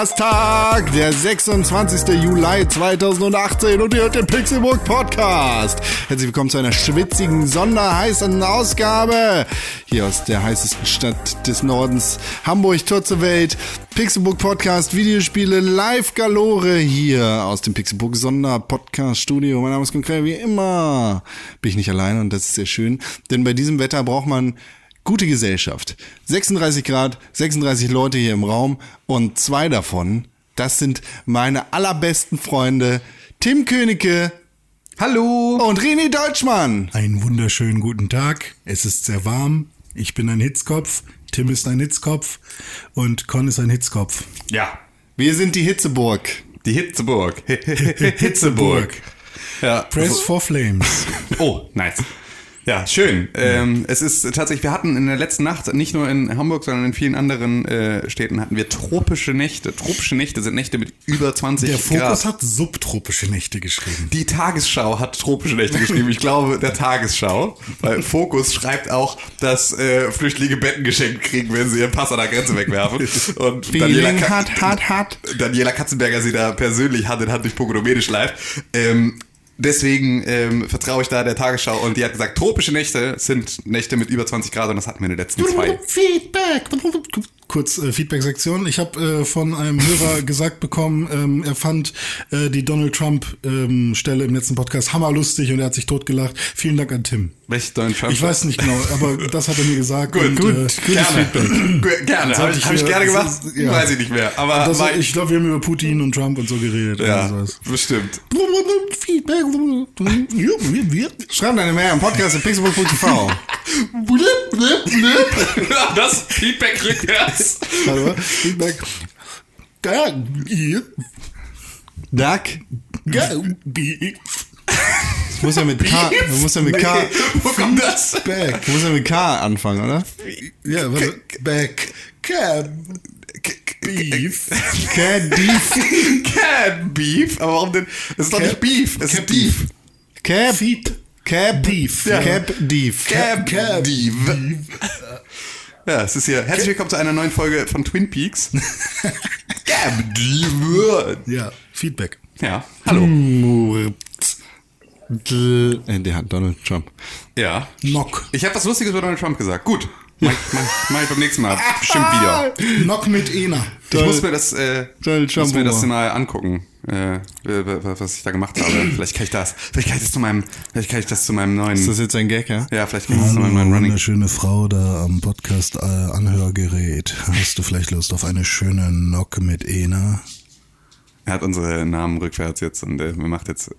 Donnerstag, der 26. Juli 2018 und ihr hört den Pixelburg Podcast. Herzlich willkommen zu einer schwitzigen, sonderheißen Ausgabe hier aus der heißesten Stadt des Nordens, Hamburg, Tor zur Welt. Pixelburg Podcast, Videospiele live galore hier aus dem Pixelburg Sonderpodcast Studio. Mein Name ist konkret wie immer. Bin ich nicht alleine und das ist sehr schön, denn bei diesem Wetter braucht man gute Gesellschaft. 36 Grad, 36 Leute hier im Raum und zwei davon, das sind meine allerbesten Freunde Tim Königke Hallo! und René Deutschmann. Einen wunderschönen guten Tag. Es ist sehr warm. Ich bin ein Hitzkopf. Tim ist ein Hitzkopf. Und Con ist ein Hitzkopf. Ja, Wir sind die Hitzeburg. die Hitzeburg. Hitzeburg. Ja. Press for Flames. Oh, nice. Ja, schön. Ähm, es ist tatsächlich, wir hatten in der letzten Nacht, nicht nur in Hamburg, sondern in vielen anderen äh, Städten hatten wir tropische Nächte. Tropische Nächte sind Nächte mit über 20 Der Fokus Grad. hat subtropische Nächte geschrieben. Die Tagesschau hat tropische Nächte geschrieben. Ich glaube, der Tagesschau. Weil Fokus schreibt auch, dass äh, Flüchtlinge Betten geschenkt kriegen, wenn sie ihren Pass an der Grenze wegwerfen. Und Daniela, Ka hot, hot, hot. Daniela Katzenberger sie da persönlich Hand in Hand durch Pogonomedisch live. Ähm, deswegen ähm, vertraue ich da der Tagesschau. Und die hat gesagt, tropische Nächte sind Nächte mit über 20 Grad und das hatten wir in den letzten zwei. Feedback. Kurz äh, Feedback-Sektion. Ich habe äh, von einem Hörer gesagt bekommen, ähm, er fand äh, die Donald Trump-Stelle im letzten Podcast hammerlustig und er hat sich totgelacht. Vielen Dank an Tim. Welch Donald Trump? Ich weiß nicht genau, aber das hat er mir gesagt. Gut, und, gut, äh, gerne. Feedback. Gerne, habe ich, hab ich gerne gemacht. ist- ja. Weiß ich nicht mehr. Aber Das, ich glaube, wir haben über Putin und Trump und so geredet. ja, sowas. bestimmt. Feedback. Schreibt eine Mail am Podcast at pixelburg.tv. das Feedback rückwärts. Warte mal. Feedback. Duck. ga- Muss ja mit K, muss ja mit K, Wo kommt das? Back. muss ja mit K anfangen, oder? Ja, warte. Back. Cab. Beef. Cat Beef. Can Beef? Aber warum denn? Es ist doch nicht Beef, es ist Cap Beef. Cap. Feet. Cap. Beef. Cap Beef. Cab Beef. Ja, es ist hier. Herzlich willkommen zu einer neuen Folge von Twin Peaks. Ja, Feedback. Ja, hallo. Äh, Der hat Donald Trump. Ja. Knock. Ich habe was Lustiges über Donald Trump gesagt. Gut. Mach, mach, mach ich beim nächsten Mal. Bestimmt Video. Knock mit Ena. Ich muss mir das, äh, muss mir das mal angucken, äh, was ich da gemacht habe. Vielleicht kann ich das, vielleicht kann ich das zu meinem, vielleicht kann ich das zu meinem neuen, Ist das jetzt ein Gag, ja? ja, vielleicht kann ich das zu meinem neuen Running. wunderschöne Frau da am Podcast äh, Anhörgerät. Hast du vielleicht Lust auf eine schöne Knock mit Ena? Er hat unsere Namen rückwärts jetzt und äh, macht jetzt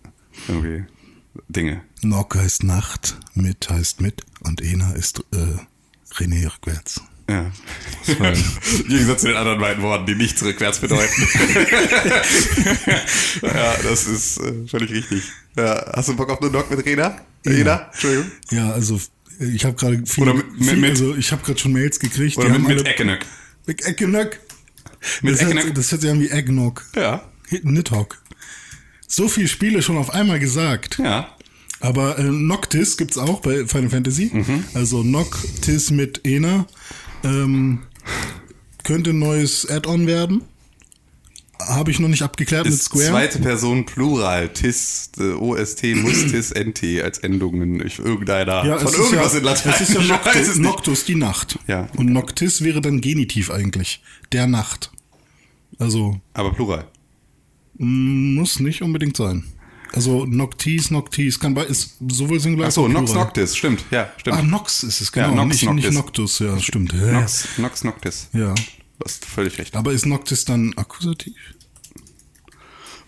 irgendwie Dinge. Knock heißt Nacht, mit heißt mit und Ena ist äh, René rückwärts. Ja. Im Gegensatz zu den anderen beiden Worten, die nichts rückwärts bedeuten. ja, das ist äh, völlig richtig. Ja, hast du Bock auf eine Knock mit Rena? Rena? Entschuldigung. Ja, also ich habe gerade viel, Oder mit- viel mit- also ich habe gerade schon Mails gekriegt. Oder mit, mit Eckenöck. Mit Eggnog. Mit das, hört, Eggnog. das hört sich an wie Eggnog. Ja. Nidhogg. So viele Spiele schon auf einmal gesagt. Ja. Aber äh, Noctis gibt's auch bei Final Fantasy. Mhm. Also Noctis mit Ena. Ähm, könnte ein neues Add-on werden. Habe ich noch nicht abgeklärt mit Ist Square. zweite Person Plural. TIS, äh, OST, muss TIS, NT als Endungen. Ich, irgendeiner. ja, von irgendwas ja, in Latein. Es ist ja weiß Noctus, die Nacht. Ja. Und Noctis wäre dann Genitiv eigentlich. Der Nacht. Also Aber Plural. muss nicht unbedingt sein. Also Noctis, Noctis kann bei ist sowohl Singular Ach so, als auch Nox Plural. Noctis, stimmt. Ja, stimmt. Ah, Nox ist es, genau. Ja, Nox nicht, Noctis. nicht Noctus, ja, stimmt. Nox, Nox Noctis. ja. Du hast völlig recht. Aber ist Noctis dann Akkusativ?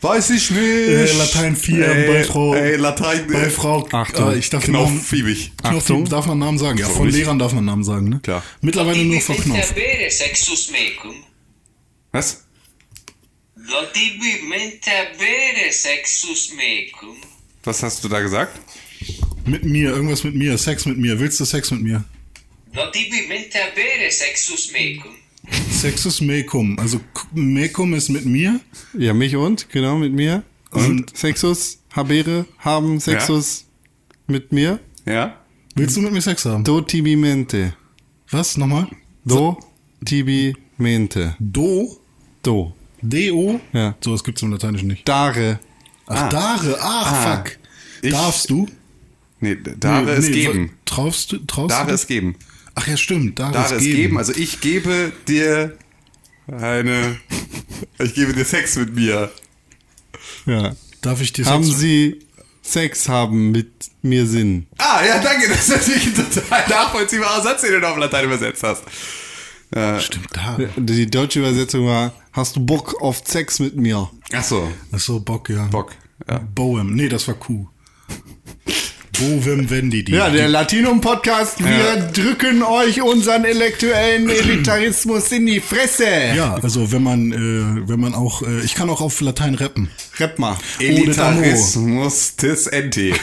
Weiß ich nicht. Äh, Latein 4 ey, bei Frau- Ey, Latein. Bei Frau Achtung, äh, ich darf den Namen, Knauffiebig. Knopf, Achtung. darf man Namen sagen? Ja, von? Lehrern darf man Namen sagen, ne? Klar. Mittlerweile nur mecum. Was? Lo tibi mentabere sexus mecum. Was hast du da gesagt? Mit mir, irgendwas mit mir, Sex mit mir. Willst du Sex mit mir? Lo tibi mentabere sexus mecum. Sexus mecum. Also mecum ist mit mir. Ja, mich und, genau, mit mir. Und Sexus, Habere, haben Sexus mit mir. Ja? Willst du mit mir Sex haben? Do tibi mente. Was? Nochmal? Do tibi mente. Do Do. D-O? Ja. Sowas gibt's im Lateinischen nicht. Dare. Ach, Ah. Dare. Ach, Ah. fuck. Ich- Darfst du? Nee, Dare Nee, es nee, geben. Traust du? Traust Dare du es geben. Ach ja, stimmt. Dare, Dare es geben. geben. Also ich gebe dir eine. Ich gebe dir Sex mit mir. Ja. Darf ich dir Haben Sex- Sie Sex haben mit mir Sinn? Ah, ja, danke. Das ist natürlich ein total nachvollziehbarer Satz, den du auf Latein übersetzt hast. Stimmt, Dare. Die deutsche Übersetzung war, hast du Bock auf Sex mit mir? Ach so. Ach so, Bock, ja. Bock. Ja. Boem. Nee, das war Kuh. Bovem Vendi. Ja, der Latinum-Podcast, wir drücken euch unseren intellektuellen Elitarismus in die Fresse. Ja, also wenn man, äh, wenn man auch, äh, ich kann auch auf Latein rappen. Rap mal. Elitarismus tis ente.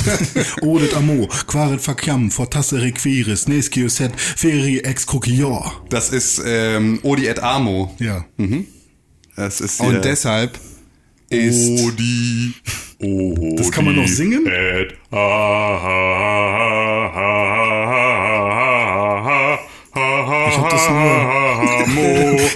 Odet amo, quaret faciam, fortasse requiris, nescius et feri ex coquillor. Das ist ähm, Odi et Amo. Ja. Das ist Und deshalb ist Odi. Odi Das kann man noch singen? Et Ich hab das nur-.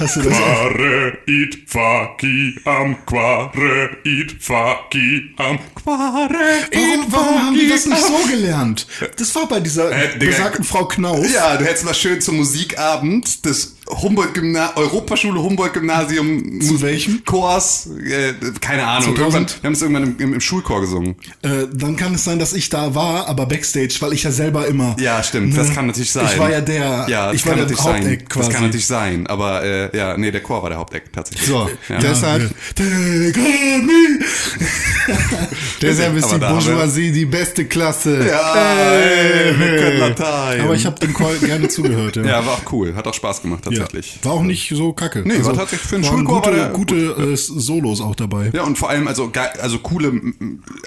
Hast du das? Quare it faci am quare it faci am quare Warum, it warum haben die das nicht am- so gelernt? Das war bei dieser Äh, besagten Frau Knauf. Ja, du hättest mal schön zum Musikabend des Humboldt Gymna Europaschule Humboldt Gymnasium Zu welchem? Chors, äh, keine Ahnung, 2000? irgendwann, wir haben es irgendwann im, im, im Schulchor gesungen. Äh, dann kann es sein, dass ich da war, aber Backstage, weil ich ja selber immer. Ja, stimmt, Ne? das kann natürlich sein. Ich war ja der, ja, das ich war kann der natürlich sein. Haupteck quasi. Das kann natürlich sein, aber äh, ja, nee, der Chor war der Haupteck tatsächlich. so. Ja. Deshalb, deshalb ist Aber die Bourgeoisie die beste Klasse. Ja, ey, wir können Latein. Aber ich habe dem Call gerne zugehört. Ja. ja, war auch cool, hat auch Spaß gemacht Ja. tatsächlich. War auch nicht so kacke. Nee, war tatsächlich für einen Schulchor gute, der- gute äh, Solos auch dabei. Ja, und vor allem also also coole,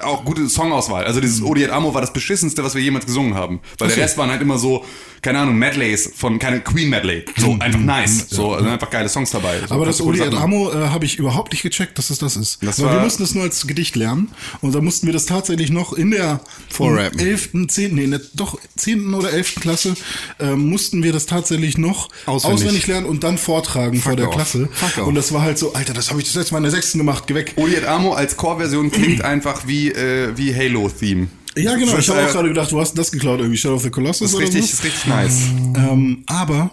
auch gute Songauswahl. Also dieses Odi et Amo war das beschissenste, was wir jemals gesungen haben. Weil der Rest waren halt immer so, keine Ahnung, Medleys von, keine Queen Medley. So, einfach nice. So, also einfach geile Songs dabei. So, Aber das Odi. Amo äh, habe ich überhaupt nicht gecheckt, dass es das ist. Das Weil wir mussten es nur als Gedicht lernen und da mussten wir das tatsächlich noch in der Vorrappen. 11., 10., nee, in der, doch 10. oder 11. Klasse äh, mussten wir das tatsächlich noch Auswendig. auswendig, lernen und dann vortragen vor der off. Klasse. Fuck. Und das war halt so, Alter, das habe ich das letzte Mal in der 6. gemacht, geh weg. Odi Amo als Chorversion klingt einfach wie, äh, wie Halo-Theme. Ja, genau. Ich habe auch gerade gedacht, du hast das geklaut, irgendwie Shadow of the Colossus Das ist richtig, so. ist richtig nice. Ähm, aber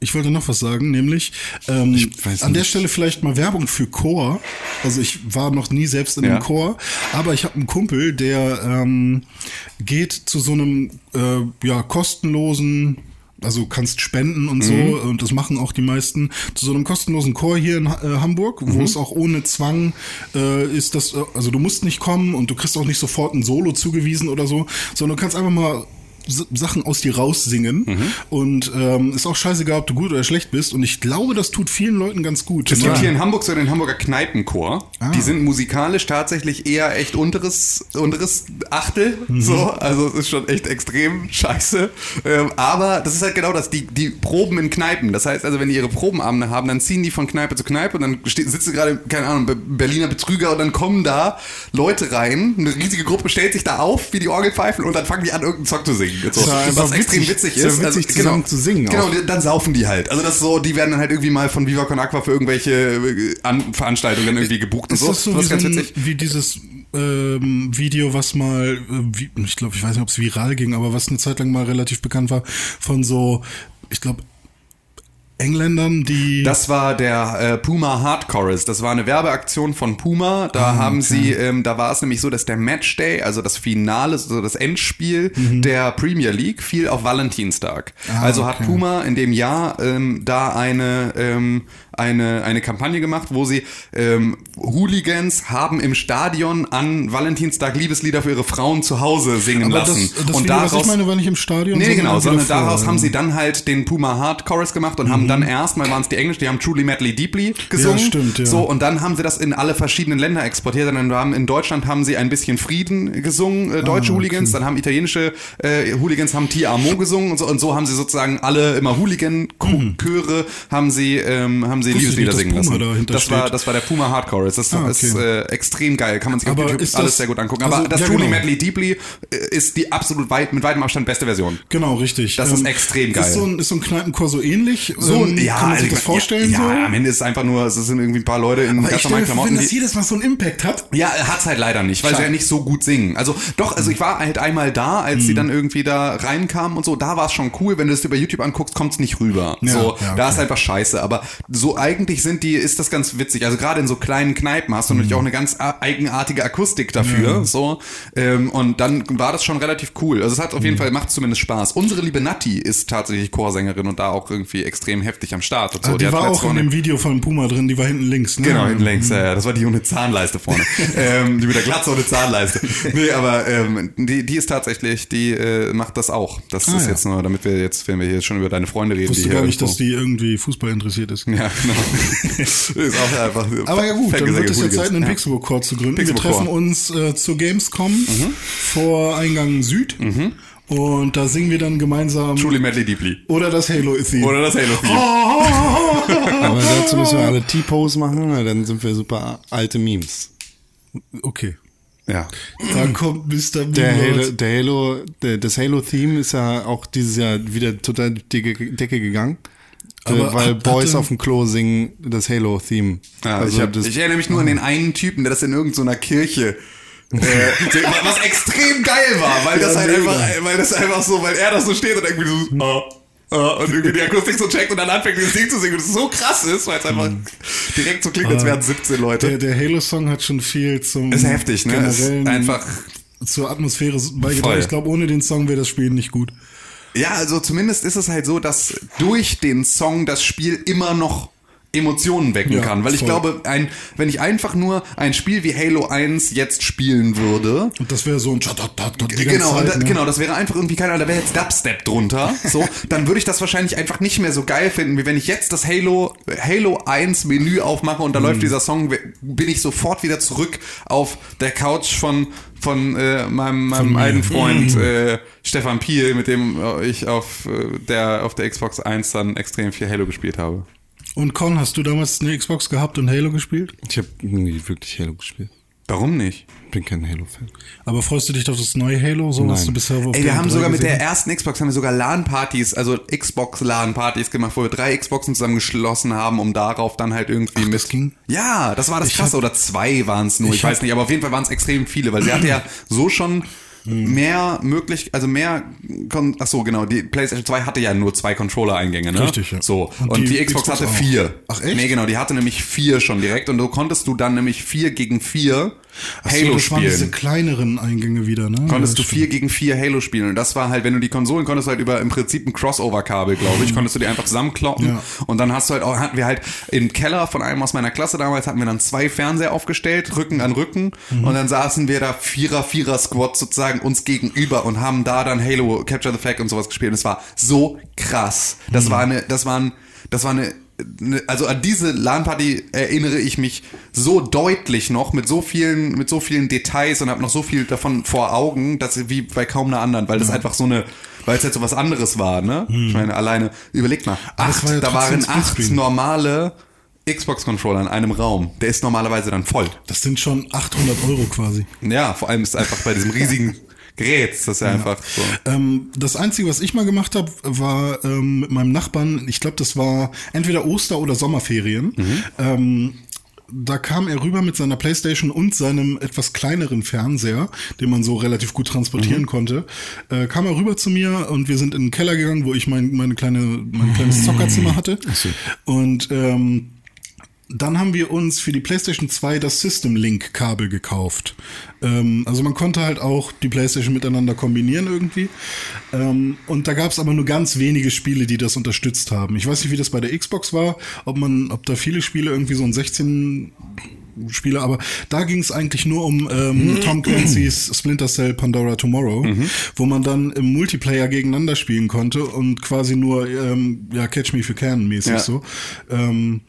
ich wollte noch was sagen, nämlich ähm, an der. Stelle vielleicht mal Werbung für Chor. Also ich war noch nie selbst in Ja. einem Chor, aber ich habe einen Kumpel, der ähm, geht zu so einem äh, ja kostenlosen also kannst spenden und so und das machen auch die meisten. Zu so einem kostenlosen Chor hier in äh, Hamburg, wo es auch ohne Zwang äh, ist, dass äh, also du musst nicht kommen und du kriegst auch nicht sofort ein Solo zugewiesen oder so, sondern du kannst einfach mal Sachen aus dir raussingen und ähm, ist auch scheißegal, ob du gut oder schlecht bist und ich glaube, das tut vielen Leuten ganz gut. Es gibt hier in Hamburg so den Hamburger Kneipenchor. Die sind musikalisch tatsächlich eher echt unteres, unteres Achtel. So, also es ist schon echt extrem scheiße. Ähm, aber das ist halt genau das, die, die Proben in Kneipen. Das heißt also, wenn die ihre Probenabende haben, dann ziehen die von Kneipe zu Kneipe und dann steht, sitzen gerade, keine Ahnung, Be- Berliner Betrüger und dann kommen da Leute rein, eine riesige Gruppe stellt sich da auf, wie die Orgel pfeifen und dann fangen die an, irgendeinen Song zu singen. So, ist ja einfach was extrem witzig- ist. Also, witzig, zusammen zu singen Genau, auch. dann saufen die halt. Also das ist so, die werden dann halt irgendwie mal von Viva Con Aqua für irgendwelche äh, An Veranstaltungen irgendwie gebucht und Ist so. das so das wie, ist ganz so ein, witzig. wie dieses ähm, Video, was mal, äh, ich glaube, ich weiß nicht, ob es viral ging, aber was eine Zeit lang mal relativ bekannt war, von so, ich glaube, Engländern, die Das war der äh, Puma Hard Chorus. Das war eine Werbeaktion von Puma. Da haben sie, ähm, da war es nämlich so, dass der Matchday, also das Finale, so das Endspiel der Premier League, fiel auf Valentinstag. also hat okay. Puma in dem Jahr ähm, da eine ähm, eine eine Kampagne gemacht, wo sie ähm, Hooligans haben im Stadion an Valentinstag Liebeslieder für ihre Frauen zu Hause singen aber lassen. das, das Video, was ich meine, war nicht im Stadion. Nee, genau, sondern daraus haben sie dann halt den Puma Hard Chorus gemacht und haben dann erstmal waren es die Englisch, die haben Truly Madly Deeply gesungen. Ja, stimmt, ja. So und dann haben sie das in alle verschiedenen Länder exportiert. Und dann haben in Deutschland haben sie ein bisschen Frieden gesungen, äh, deutsche Ah, Hooligans, dann haben italienische äh, Hooligans haben Ti Amo gesungen und so und so haben sie sozusagen alle immer Hooligan Mhm. Chöre haben sie ähm, haben haben sie Liebeslieder singen lassen. dahinter Das war, das war der Puma Hardcore. Das ist, Ah, ist okay. äh, extrem geil. Kann man sich Aber auf YouTube ist alles sehr gut angucken. Aber also, das ja, Truly genau. Medley Deeply äh, ist die absolut weit, mit weitem Abstand beste Version. Genau, richtig. Das ist extrem geil. Ist so ein, ist so ein Kneipenchor so ähnlich? So, Ähm, ja, kann man sich also das vorstellen ja, so? Ja, am Ende ist es einfach nur, es sind irgendwie ein paar Leute in ganz normalen Klamotten. wenn das jedes Mal so einen Impact hat. Ja, hat's halt leider nicht, weil sie ja nicht so gut singen. Also doch, also ich war halt einmal da, als Mhm. sie dann irgendwie da reinkamen und so, da war es schon cool. Wenn du es über YouTube anguckst, kommt's nicht rüber. Ja, so, ja, da okay. ist einfach scheiße. Aber so eigentlich sind die, ist das ganz witzig. Also gerade in so kleinen Kneipen hast du natürlich auch eine ganz eigenartige Akustik dafür. So ähm, und dann war das schon relativ cool. Also es hat auf Mhm. jeden Fall macht zumindest Spaß. Unsere liebe Natti ist tatsächlich Chorsängerin und da auch irgendwie extrem heftig am Start. Und so. Ah, die, hat war auch in dem Video von Puma drin, die war hinten links. Ne? Genau, hinten längs, ja, ja. Das war die ohne Zahnleiste vorne. ähm, die mit der Glatze ohne Zahnleiste. Nee, aber ähm, die, die ist tatsächlich, die äh, macht das auch. Das Ah, ist ja. jetzt nur, damit wir jetzt, wenn wir hier schon über deine Freunde reden. Ich wusste die gar nicht, dass irgendwo- die irgendwie Fußball interessiert ist. Ja. Ist auch einfach. Aber ja gut, dann wird es jetzt Zeit, einen ja. Pixelbook Core zu gründen. Wir Pixelbook treffen Core. uns äh, zur Gamescom vor Eingang Süd und da singen wir dann gemeinsam Truly Medley Deeply. oder das Halo-Theme. Oder das Halo-Theme. Aber dazu müssen wir alle T-Pose machen, weil dann sind wir super alte Memes. Okay. Ja. Dann kommt Mr. Der. Halo, der Halo, der, das Halo-Theme ist ja auch dieses Jahr wieder total Ge- Decke gegangen. Aber äh, weil hat- Boys auf dem Klo singen das Halo-Theme. Ja, also ich, hab, das, ich erinnere mich nur an den einen Typen, der das in irgendeiner Kirche äh, was extrem geil war, weil das Ja, halt mega. einfach, weil das einfach so, weil er da so steht und irgendwie so, ah, ah, und irgendwie die Akustik so checkt und dann anfängt dieses Ding zu singen und es so krass ist, weil es einfach direkt so klingt, als wären es 17 Leute. Der, der Halo-Song hat schon viel zum ist heftig, ne? Ist einfach, zur Atmosphäre beigetragen. Ich glaube, ohne den Song wäre das Spiel nicht gut. Ja, also zumindest ist es halt so, dass durch den Song das Spiel immer noch Emotionen wecken Ja, kann, weil ich voll. glaube, ein, wenn ich einfach nur ein Spiel wie Halo 1 jetzt spielen würde, Und das wäre so ein Genau, Zeit, da, ne? genau, das wäre einfach irgendwie keiner, da wäre jetzt Dubstep drunter, so, dann würde ich das wahrscheinlich einfach nicht mehr so geil finden, wie wenn ich jetzt das Halo, Halo 1 Menü aufmache und da Mhm. läuft dieser Song, bin ich sofort wieder zurück auf der Couch von, von äh, meinem, meinem mir. alten Freund äh, Stefan Piel, mit dem äh, ich auf äh, der, auf der Xbox 1 dann extrem viel Halo gespielt habe. Und Con, hast du damals eine Xbox gehabt und Halo gespielt? ich habe nie wirklich Halo gespielt. Warum nicht? Bin kein Halo-Fan. Aber freust du dich auf das neue Halo, so was Nein. du bisher auf Ey, wir haben E3 sogar mit der gesehen ersten Xbox haben wir sogar LAN-Partys, also Xbox-LAN-Partys gemacht, wo wir drei Xboxen zusammengeschlossen haben, um darauf dann halt irgendwie mit. das ging? Ja, das war das krasse. Oder zwei waren es nur, ich, ich hab- weiß nicht, aber auf jeden Fall waren es extrem viele, weil sie hatte ja so schon mehr möglich, also mehr, Kon ach so genau, die PlayStation 2 hatte ja nur zwei Controller-Eingänge, ne? Richtig, ja. So Und und, die die, Xbox, Xbox hatte auch. vier. Ach, echt? Nee, genau, die hatte nämlich vier schon direkt und du konntest du dann nämlich vier gegen vier Ach so, Halo das waren diese spielen kleineren Eingänge wieder, ne? konntest ja, du vier gegen vier Halo spielen. Und das war halt, wenn du die Konsolen konntest halt über im Prinzip ein Crossover-Kabel, glaube ich, konntest du die einfach zusammenkloppen. Ja. Und dann hast du halt auch, hatten wir halt im Keller von einem aus meiner Klasse damals, hatten wir dann zwei Fernseher aufgestellt, Rücken an Rücken. Und dann saßen wir da Vierer, Vierer-Squad sozusagen uns gegenüber und haben da dann Halo, Capture the Flag und sowas gespielt. Und es war so krass. Das war eine, das war ein, das war eine- also an diese LAN-Party erinnere ich mich so deutlich noch mit so vielen, mit so vielen Details und habe noch so viel davon vor Augen, dass wie bei kaum einer anderen, weil das einfach so eine, weil es halt so was anderes war, ne? Ich meine, alleine, überleg mal, acht, war ja da waren acht normale Xbox-Controller in einem Raum. Der ist normalerweise dann voll. Das sind schon 800 Euro quasi. Ja, vor allem ist einfach bei diesem riesigen Gerät, ist das ja, einfach so. Ähm, das Einzige, was ich mal gemacht habe, war ähm, mit meinem Nachbarn, ich glaube, das war entweder Oster- oder Sommerferien. Ähm, da kam er rüber mit seiner Playstation und seinem etwas kleineren Fernseher, den man so relativ gut transportieren konnte. Äh, kam er rüber zu mir und wir sind in den Keller gegangen, wo ich mein, meine kleine, mein kleines Zockerzimmer hatte. Und ähm, dann haben wir uns für die PlayStation 2 das System Link Kabel gekauft. Ähm, also man konnte halt auch die PlayStation miteinander kombinieren irgendwie. Ähm, und da gab es aber nur ganz wenige Spiele, die das unterstützt haben. Ich weiß nicht, wie das bei der Xbox war, ob man, ob da viele Spiele irgendwie so ein 16 Spiele, aber da ging es eigentlich nur um ähm, Tom Clancy's Splinter Cell Pandora Tomorrow, wo man dann im Multiplayer gegeneinander spielen konnte und quasi nur ähm, ja Catch Me If You Can mäßig Ja. so. Ähm,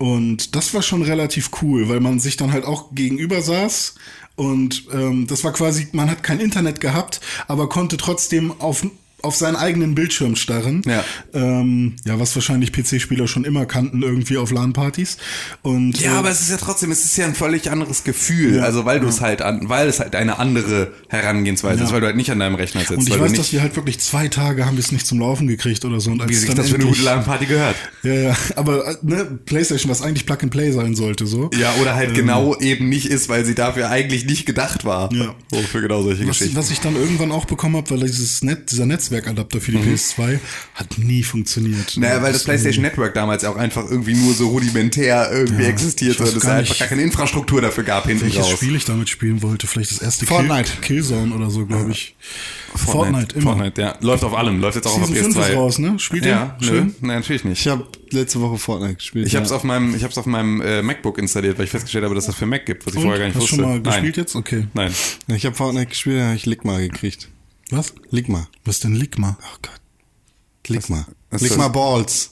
und das war schon relativ cool, weil man sich dann halt auch gegenüber saß und ähm, das war quasi, man hat kein Internet gehabt, aber konnte trotzdem auf auf seinen eigenen Bildschirm starren. Ja. Ähm, ja, was wahrscheinlich PC-Spieler schon immer kannten, irgendwie auf LAN-Partys. Und Ja, äh, aber es ist ja trotzdem, es ist ja ein völlig anderes Gefühl. also weil du es halt an, weil es halt eine andere Herangehensweise Ja. ist, weil du halt nicht an deinem Rechner sitzt. und ich weiß, dass wir halt wirklich zwei Tage haben wir es nicht zum Laufen gekriegt oder so. Und als wie sich das für eine gute LAN-Party gehört. Ja, ja, aber äh, ne, PlayStation, was eigentlich Plug and Play sein sollte, so. Ja, oder halt genau eben nicht ist, weil sie dafür eigentlich nicht gedacht war. Ja. So, für genau solche Was, Geschichten. was ich dann irgendwann auch bekommen habe, weil dieses Net, dieser Netzwerkadapter für die PS2 hat nie funktioniert. Mhm. Naja, weil das PlayStation Network damals auch einfach irgendwie nur so rudimentär irgendwie Ja, existierte und es einfach gar keine Infrastruktur dafür gab hinten welches raus. Spiel ich damit spielen wollte. Vielleicht das erste Fortnite. Kill, Killzone oder so, glaube ich. Fortnite, immer. Fortnite, ja. Läuft auf allem, läuft jetzt auch Season auf 5 PS2. ist raus, ne? Spielt ihr? Ja, Schön. Schön. Nein, natürlich nicht. Ich habe letzte Woche Fortnite gespielt. Ich ja. habe es auf meinem, ich hab's auf meinem äh, MacBook installiert, weil ich festgestellt habe, dass das für Mac gibt, was ich Und? vorher gar nicht Hast wusste. schon mal Nein. gespielt jetzt? Okay. Nein. Ich habe Fortnite gespielt, habe ich Ligma gekriegt. Was? Ligma. Was ist denn Ligma? Oh Gott. Ligma. Was Ligma das? Balls.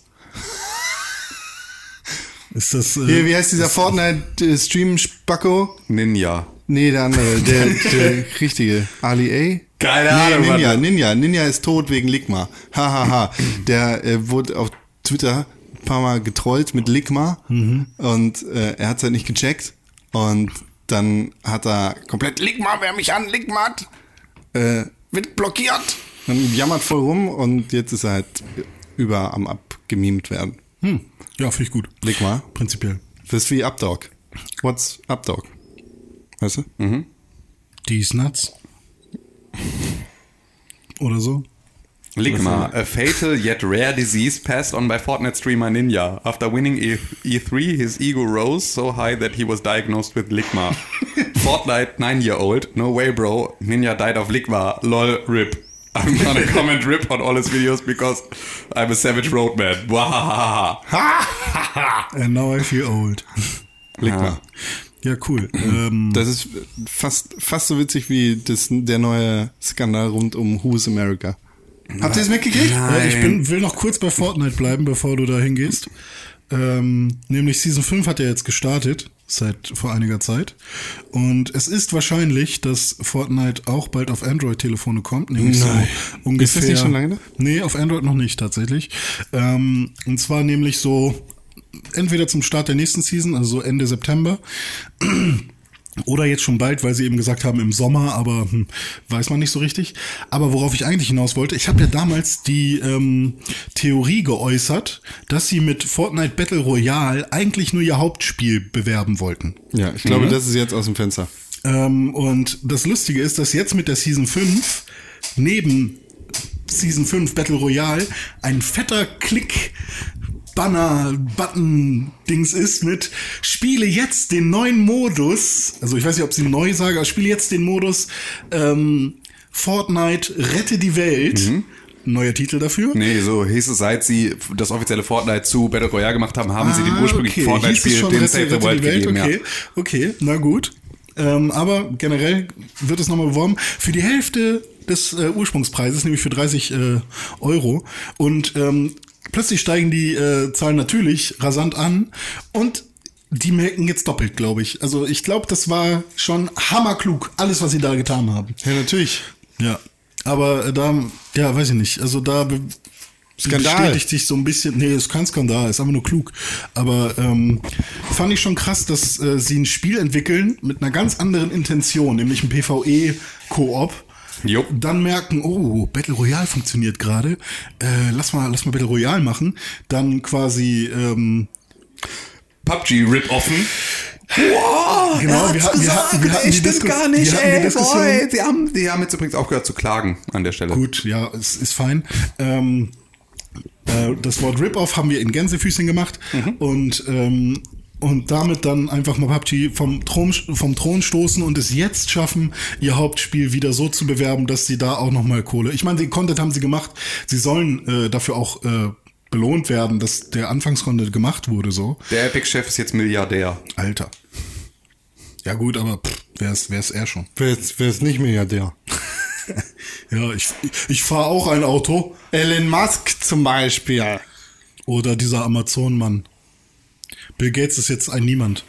Ist das. Äh, Hier, wie heißt dieser Fortnite-Stream-Spacko? Ninja. Nee, der andere, der, der richtige. Ali A? Keine nee, Ahnung, Ninja, Mann. Ninja. Ninja ist tot wegen Ligma. Hahaha. Ha, ha. Der äh, wurde auf Twitter ein paar Mal getrollt mit Ligma und äh, er hat es halt nicht gecheckt und dann hat er komplett Ligma, wer mich an Ligmat, äh, wird blockiert. Und jammert voll rum und jetzt ist er halt über am abgemimt werden. hm. Ja, finde ich gut. Ligma. Prinzipiell. Das ist wie Updog. What's Updog? Weißt du? These Nuts. Oder so. Ligma, a fatal yet rare disease passed on by Fortnite streamer Ninja. After winning E- E3, his ego rose so high that he was diagnosed with Ligma. Fortnite, nine year old. No way, bro. Ninja died of Ligma. Lol, rip. I'm gonna comment rip on all his videos because I'm a savage roadman. And now I feel old. Ligma. Ja, cool. ähm, Das ist fast, fast so witzig wie das, der neue Skandal rund um Who's America. Habt ihr es mitgekriegt? Äh, ich bin, will noch kurz bei Fortnite bleiben, bevor du da hingehst. Ähm, nämlich Season 5 hat ja jetzt gestartet, seit vor einiger Zeit. Und es ist wahrscheinlich, dass Fortnite auch bald auf Android-Telefone kommt. Nämlich Nein. so ungefähr. Ist das nicht schon lange da? Nee, auf Android noch nicht tatsächlich. Ähm, und zwar nämlich so entweder zum Start der nächsten Season, also so Ende September. Oder jetzt schon bald, weil sie eben gesagt haben im Sommer, aber hm, weiß man nicht so richtig. Aber worauf ich eigentlich hinaus wollte, ich habe ja damals die ähm, Theorie geäußert, dass sie mit Fortnite Battle Royale eigentlich nur ihr Hauptspiel bewerben wollten. Ja, ich glaube, das ist jetzt aus dem Fenster. Ähm, und das Lustige ist, dass jetzt mit der Season 5 neben Season 5 Battle Royale ein fetter Klick Banner, Button Dings ist mit spiele jetzt den neuen Modus. Also ich weiß nicht, ob sie neu sagen, aber spiele jetzt den Modus ähm, Fortnite rette die Welt. Neuer Titel dafür. Nee, so hieß es, seit sie das offizielle Fortnite zu Battle Royale gemacht haben, haben sie den Ah, ursprünglichen okay. Fortnite-Spiel, den Save the World gegeben, okay. ja. Okay, na gut. Ähm, aber generell wird es nochmal beworben für die Hälfte des äh, Ursprungspreises, nämlich für 30 äh, Euro. Und ähm, plötzlich steigen die äh, Zahlen natürlich rasant an und die melken jetzt doppelt, glaube ich. Also ich glaube, das war schon hammerklug, alles, was sie da getan haben. Ja, natürlich. Ja. Aber äh, da, ja, weiß ich nicht. Also da Skandal. bestätigt sich so ein bisschen. Nee, ist kein Skandal, ist einfach nur klug. Aber ähm, fand ich schon krass, dass äh, sie ein Spiel entwickeln mit einer ganz anderen Intention, nämlich ein PvE-Koop. Jupp. Dann merken, oh, Battle Royale funktioniert gerade. Äh, lass mal, lass mal Battle Royale machen. Dann quasi ähm, PUBG Rip-Offen. Genau, wir hatten, wir hatten, wir hatten die Disku- wir hatten die Diskussion. Sie haben, die haben jetzt übrigens aufgehört zu klagen an der Stelle. Gut, ja, es ist fein. Ähm, äh, das Wort Rip-Off haben wir in Gänsefüßchen gemacht und ähm, und damit dann einfach mal PUBG vom Thron, vom Thron stoßen und es jetzt schaffen, ihr Hauptspiel wieder so zu bewerben, dass sie da auch nochmal Kohle. Ich meine, den Content haben sie gemacht. Sie sollen äh, dafür auch äh, belohnt werden, dass der Anfangscontent gemacht wurde so. Der Epic-Chef ist jetzt Milliardär. Alter. Ja gut, aber pff, wer ist wer ist er schon? Wer ist, wer ist nicht Milliardär? Ja, ich ich fahre auch ein Auto Elon Musk zum Beispiel. oder dieser Amazon-Mann. Bill Gates ist jetzt ein Niemand.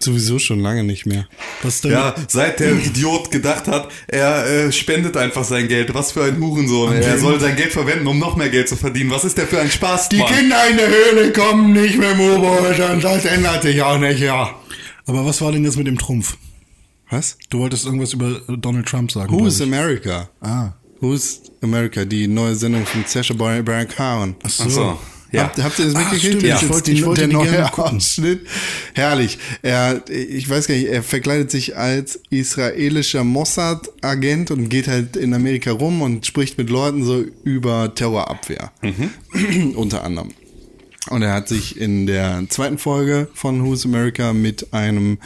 Sowieso schon lange nicht mehr. Was denn? Ja, seit der Idiot gedacht hat, er äh, spendet einfach sein Geld. Was für ein Hurensohn. Er soll sein Geld verwenden, um noch mehr Geld zu verdienen. Was ist der für ein Spaß? Die Kinder in der Höhle kommen nicht mehr U-Boot und das ändert sich auch nicht, ja. Aber was war denn jetzt mit dem Trumpf? Was? Du wolltest irgendwas über Donald Trump sagen. Glaub ich. America? Ah. Who's America? Die neue Sendung von Sacha Baron Baron Cohen. Ach so. Ach so. Ja. Habt, habt ihr das mitgekriegt? Das ich wollte die- wollte der die neue. Ausschnitt. Herrlich. Er, ich weiß gar nicht, er verkleidet sich als israelischer Mossad-Agent und geht halt in Amerika rum und spricht mit Leuten so über Terrorabwehr. Unter anderem. Und er hat sich in der zweiten Folge von Who's America mit einem,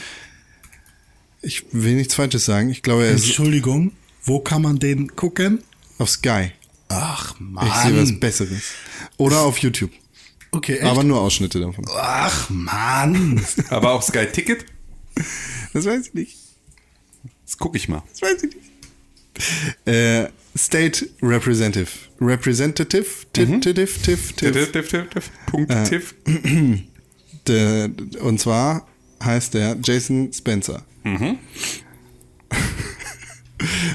ich will nichts Falsches sagen, ich glaube, er ist Entschuldigung, wo kann man den gucken? auf Sky. Ach, Mann. Ich sehe was Besseres. Oder auf YouTube. Okay, echt? Aber nur Ausschnitte davon. Ach, Mann. Aber auch Sky Ticket? Das weiß ich nicht. Das gucke ich mal. Das weiß ich nicht. Äh, State Representative. Representative? Tif, tif, tif, tif. Tiff, tiff, tiff, tiff. Punkt, tiff. Der, und zwar heißt der Jason Spencer.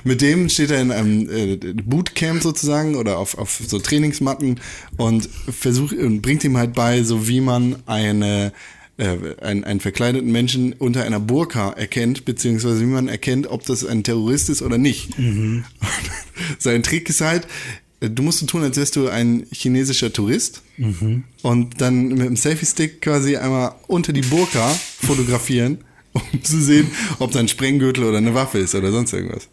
Mit dem steht er in einem äh, Bootcamp sozusagen oder auf, auf so Trainingsmatten und versucht und bringt ihm halt bei, so wie man eine äh, einen, einen verkleideten Menschen unter einer Burka erkennt, beziehungsweise wie man erkennt, ob das ein Terrorist ist oder nicht. Sein Trick ist halt, äh, du musst so tun, als wärst du ein chinesischer Tourist und dann mit dem Selfie-Stick quasi einmal unter die Burka fotografieren, um zu sehen, ob da ein Sprenggürtel oder eine Waffe ist oder sonst irgendwas.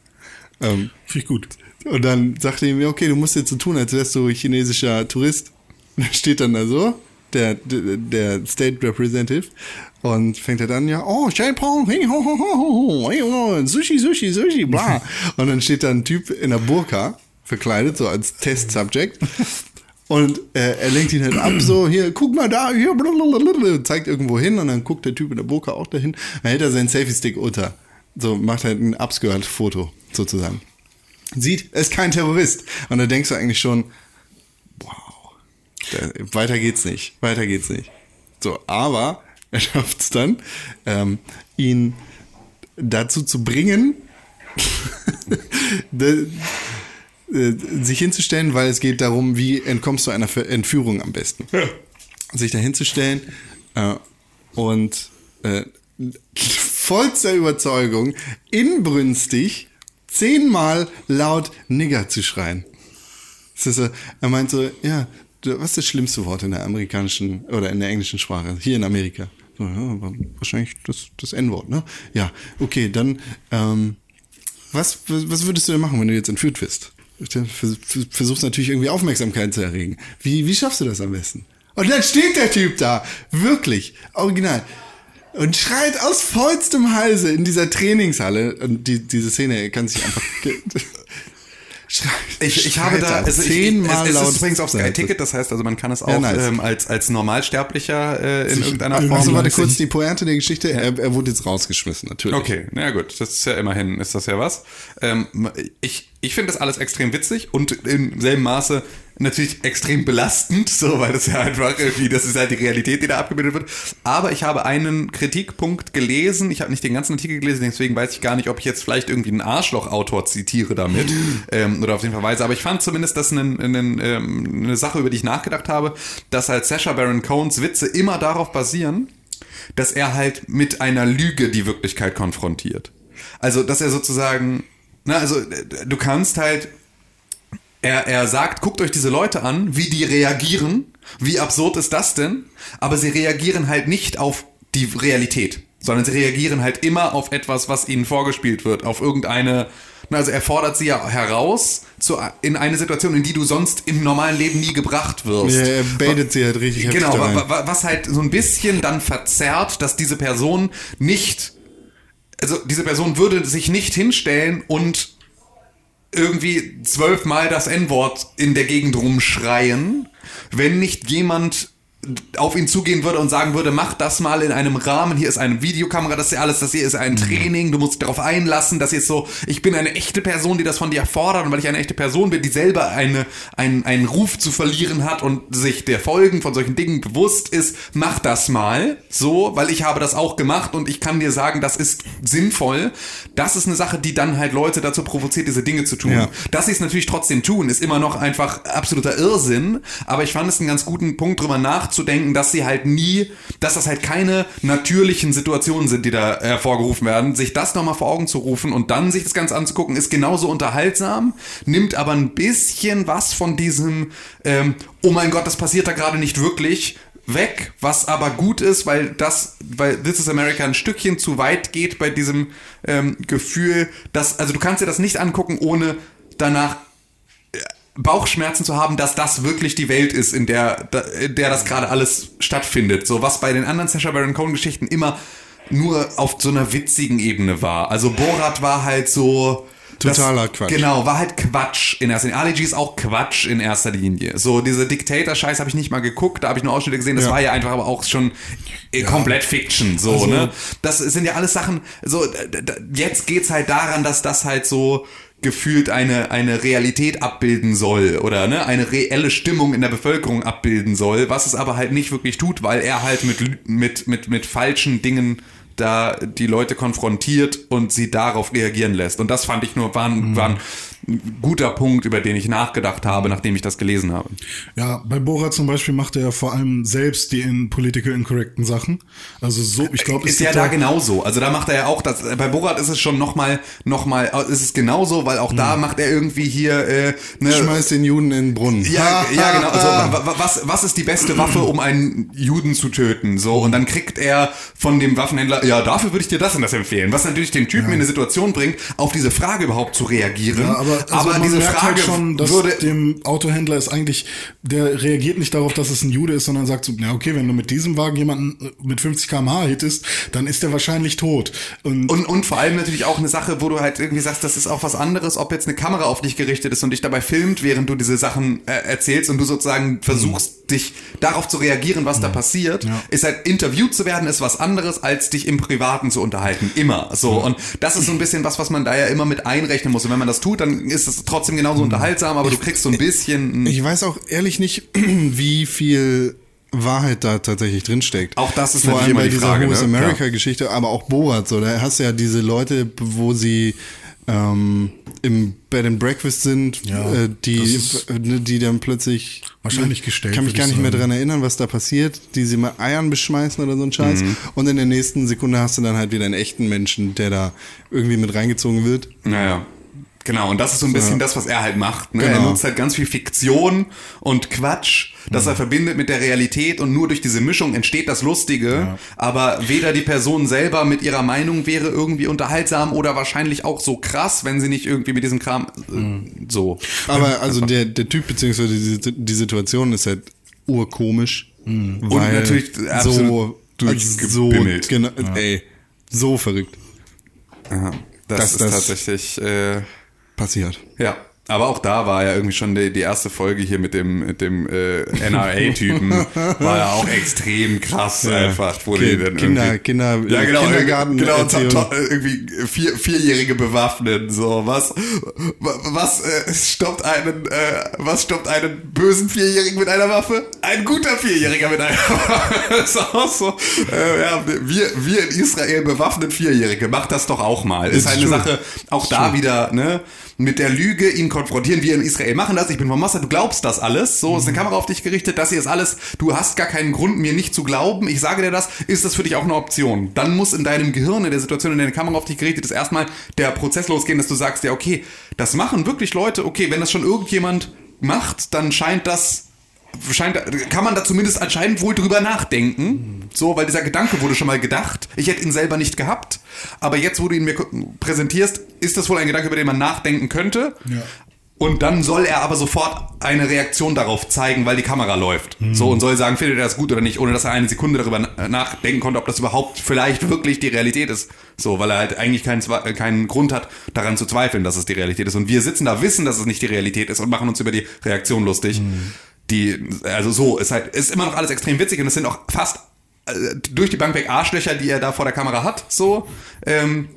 Ähm, Finde ich gut. und dann sagte er mir, okay, du musst jetzt so tun, als wärst du chinesischer Tourist. Und dann steht dann da so, der, der, der State Representative, und fängt halt an, ja, oh, Jaipong, hey, ho, ho, ho, ho, hey, oh, Sushi, Sushi, Sushi, bla. Und dann steht da ein Typ in der Burka, verkleidet, so als Test-Subject. Und äh, er lenkt ihn halt ab, so, hier, guck mal da, hier, blablabla, zeigt irgendwo hin und dann guckt der Typ in der Burka auch dahin. Dann hält er seinen Selfie-Stick unter. So, macht halt ein Upskirt-Foto, sozusagen. Sieht, er ist kein Terrorist. Und da denkst du eigentlich schon, wow, da, weiter geht's nicht, weiter geht's nicht. So, aber er schafft es dann, ähm, ihn dazu zu bringen, de- äh, sich hinzustellen, weil es geht darum, wie entkommst du einer Entführung am besten. Sich da hinzustellen äh, und äh, vollster Überzeugung, inbrünstig, zehnmal laut Nigger zu schreien. Er meint so, ja, was ist das schlimmste Wort in der amerikanischen oder in der englischen Sprache? Hier in Amerika. So, ja, wahrscheinlich das, das N-Wort, ne? Ja, okay, dann, ähm, was, was würdest du denn machen, wenn du jetzt entführt wirst? Versuchst natürlich irgendwie Aufmerksamkeit zu erregen. Wie, wie schaffst du das am besten? Und dann steht der Typ da, wirklich, original, und schreit aus vollstem Halse in dieser Trainingshalle. Und die, diese Szene kann sich einfach. schreit, Ich, ich habe da, also ich, zehnmal es, es laut. ist übrigens auf Sky Ticket, das heißt also man kann es auch Ja, nice. ähm, als, als Normalsterblicher äh, in irgendeiner Form. Also warte kurz, die Pointe der Geschichte, er, er wurde jetzt rausgeschmissen, natürlich. Okay, na gut, das ist ja immerhin, ist das ja was. Ähm, ich ich finde das alles extrem witzig und im selben Maße natürlich extrem belastend, so, weil das ja einfach irgendwie, das ist halt die Realität, die da abgebildet wird. Aber ich habe einen Kritikpunkt gelesen, ich habe nicht den ganzen Artikel gelesen, deswegen weiß ich gar nicht, ob ich jetzt vielleicht irgendwie einen Arschloch-Autor zitiere damit ähm, oder auf den verweise. Aber ich fand zumindest das einen, einen, ähm, eine Sache, über die ich nachgedacht habe, dass halt Sacha Baron Cohens Witze immer darauf basieren, dass er halt mit einer Lüge die Wirklichkeit konfrontiert. Also, dass er sozusagen, na, also äh, du kannst halt, er, er sagt, guckt euch diese Leute an, wie die reagieren, wie absurd ist das denn? Aber sie reagieren halt nicht auf die Realität, sondern sie reagieren halt immer auf etwas, was ihnen vorgespielt wird, auf irgendeine, na, also er fordert sie ja heraus zu, in eine Situation, in die du sonst im normalen Leben nie gebracht wirst. Ja, er baitet sie halt richtig Genau, was halt so ein bisschen dann verzerrt, dass diese Person nicht, also diese Person würde sich nicht hinstellen und irgendwie zwölfmal das N-Wort in der Gegend rumschreien, wenn nicht jemand auf ihn zugehen würde und sagen würde, mach das mal in einem Rahmen, hier ist eine Videokamera, das ist ja alles, das hier ist ein Training, du musst dich darauf einlassen, das hier ist so, ich bin eine echte Person, die das von dir fordert und weil ich eine echte Person bin, die selber eine, ein, einen Ruf zu verlieren hat und sich der Folgen von solchen Dingen bewusst ist, mach das mal so, weil ich habe das auch gemacht und ich kann dir sagen, das ist sinnvoll. Das ist eine Sache, die dann halt Leute dazu provoziert, diese Dinge zu tun. Ja. Dass sie es natürlich trotzdem tun, ist immer noch einfach absoluter Irrsinn. Aber ich fand es einen ganz guten Punkt, drüber nachzudenken, dass sie halt nie, dass das halt keine natürlichen Situationen sind, die da hervorgerufen werden. Sich das nochmal vor Augen zu rufen und dann sich das Ganze anzugucken, ist genauso unterhaltsam, nimmt aber ein bisschen was von diesem, ähm, oh mein Gott, das passiert da gerade nicht wirklich, weg, was aber gut ist, weil das, weil This is America ein Stückchen zu weit geht bei diesem ähm, Gefühl, dass, also du kannst dir das nicht angucken, ohne danach Bauchschmerzen zu haben, dass das wirklich die Welt ist, in der, in der das gerade alles stattfindet. So was bei den anderen Sacha Baron Cohen Geschichten immer nur auf so einer witzigen Ebene war. Also Borat war halt so Totaler Quatsch. Genau, war halt Quatsch in erster Linie. Ali G ist auch Quatsch in erster Linie. So diese Dictator-Scheiß habe ich nicht mal geguckt, da habe ich nur Ausschnitte gesehen. Das Ja. war ja einfach aber auch schon äh, komplett Fiction. So Also- ne, das sind ja alles Sachen. So jetzt geht's halt daran, dass das halt so gefühlt eine, eine Realität abbilden soll oder ne, eine reelle Stimmung in der Bevölkerung abbilden soll, was es aber halt nicht wirklich tut, weil er halt mit, mit, mit, mit falschen Dingen da die Leute konfrontiert und sie darauf reagieren lässt. Und das fand ich nur, war ein, war ein guter Punkt, über den ich nachgedacht habe, nachdem ich das gelesen habe. Ja, bei Borat zum Beispiel macht er ja vor allem selbst die in political incorrecten Sachen. Also so, ich glaube, Ist ja da genauso. Also da macht er ja auch das. Bei Borat ist es schon nochmal, nochmal, ist es genauso, weil auch da macht er irgendwie hier äh, ne, Schmeißt den Juden in den Brunnen. Ja, ja, genau. Also, wa- wa- was, was ist die beste Waffe, um einen Juden zu töten? So, und dann kriegt er von dem Waffenhändler, ja, dafür würde ich dir das und das empfehlen. Was natürlich den Typen in eine Situation bringt, auf diese Frage überhaupt zu reagieren. Ja, aber, also man diese merkt Frage halt schon, dass würde. dem Autohändler ist eigentlich, der reagiert nicht darauf, dass es ein Jude ist, sondern sagt so, na okay, wenn du mit diesem Wagen jemanden äh, mit 50 km/h hittest, dann ist der wahrscheinlich tot. Und, Und, und vor allem natürlich auch eine Sache, wo du halt irgendwie sagst, das ist auch was anderes, ob jetzt eine Kamera auf dich gerichtet ist und dich dabei filmt, während du diese Sachen äh, erzählst und du sozusagen versuchst, dich darauf zu reagieren, was da passiert, Ja. ist halt interviewt zu werden, ist was anderes, als dich im Privaten zu unterhalten. Immer so. Und das ist so ein bisschen was, was man da ja immer mit einrechnen muss. Und wenn man das tut, dann ist es trotzdem genauso unterhaltsam, aber du kriegst so ein bisschen. Ich weiß auch ehrlich nicht, wie viel Wahrheit da tatsächlich drinsteckt. Auch das ist Vor natürlich allem bei die dieser Frage, Who is ne? America-Geschichte, aber auch Borat. So, da hast du ja diese Leute, wo sie ähm, im Bed and Breakfast sind, Ja, äh, die, äh, die dann plötzlich Wahrscheinlich gestellt, Kann mich gar ich nicht mehr sagen. dran erinnern, was da passiert, die sie mit Eiern beschmeißen oder so ein Scheiß. Mhm. Und in der nächsten Sekunde hast du dann halt wieder einen echten Menschen, der da irgendwie mit reingezogen wird. Naja. Genau, und das ist so ein bisschen das, was er halt macht. Ne? Er Genau. nutzt halt ganz viel Fiktion und Quatsch, das er verbindet mit der Realität und nur durch diese Mischung entsteht das Lustige. Aber weder die Person selber mit ihrer Meinung wäre irgendwie unterhaltsam oder wahrscheinlich auch so krass, wenn sie nicht irgendwie mit diesem Kram äh, so. Aber also der, der Typ beziehungsweise die, die Situation ist halt urkomisch. Und weil natürlich so, so durchgebimmelt. genau, ey, so verrückt Ja, das, Das- ist das- tatsächlich äh, passiert. Ja, aber auch da war ja irgendwie schon die, die erste Folge hier mit dem, mit dem äh, NRA-Typen, war ja auch extrem krass einfach. Wo die Kind- dann Kinder- Kinder- ja, genau, Kindergarten- genau, irgendwie vier, Vierjährige bewaffnen, so, was, was äh, stoppt einen, äh, was stoppt einen bösen Vierjährigen mit einer Waffe? Ein guter Vierjähriger mit einer Waffe. ist auch so, äh, ja, wir, wir in Israel bewaffnen Vierjährige, macht das doch auch mal. Ist halt eine true. Sache, auch da wieder, ne, mit der Lüge ihn konfrontieren. Wir in Israel machen das. Ich bin vom Mossad. Du glaubst das alles. So ist eine Kamera auf dich gerichtet. Das hier ist alles. Du hast gar keinen Grund, mir nicht zu glauben. Ich sage dir das. Ist das für dich auch eine Option? Dann muss in deinem Gehirn, in der Situation, in der eine Kamera auf dich gerichtet ist, erstmal der Prozess losgehen, dass du sagst, ja, okay, das machen wirklich Leute. Okay, wenn das schon irgendjemand macht, dann scheint das scheint, kann man da zumindest anscheinend wohl drüber nachdenken. So, weil dieser Gedanke wurde schon mal gedacht. Ich hätte ihn selber nicht gehabt. Aber jetzt, wo du ihn mir präsentierst, ist das wohl ein Gedanke, über den man nachdenken könnte. Ja. Und dann soll er aber sofort eine Reaktion darauf zeigen, weil die Kamera läuft. So, und soll sagen, findet er das gut oder nicht, ohne dass er eine Sekunde darüber na- nachdenken konnte, ob das überhaupt vielleicht wirklich die Realität ist. So, weil er halt eigentlich keinen, äh, keinen Grund hat, daran zu zweifeln, dass es die Realität ist. Und wir sitzen da, wissen, dass es nicht die Realität ist und machen uns über die Reaktion lustig. Die, also so, ist halt, ist immer noch alles extrem witzig und es sind auch fast äh, durch die Bank weg Arschlöcher, die er da vor der Kamera hat, so. Ähm,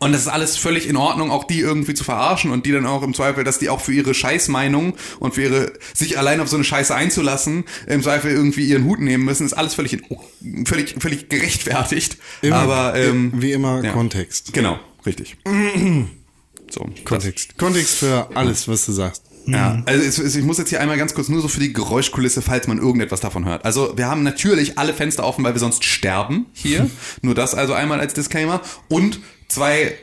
und das ist alles völlig in Ordnung, auch die irgendwie zu verarschen und die dann auch im Zweifel, dass die auch für ihre Scheißmeinung und für ihre, sich allein auf so eine Scheiße einzulassen, im Zweifel irgendwie ihren Hut nehmen müssen, ist alles völlig, in, völlig, völlig gerechtfertigt. Immer, Aber, ähm, wie immer ja. Kontext. Genau, richtig. so, Kontext. Kontext für alles, was du sagst. Ja, also es, es, ich muss jetzt hier einmal ganz kurz nur so für die Geräuschkulisse, falls man irgendetwas davon hört. Also wir haben natürlich alle Fenster offen, weil wir sonst sterben hier. nur das also einmal als Disclaimer. Und zwei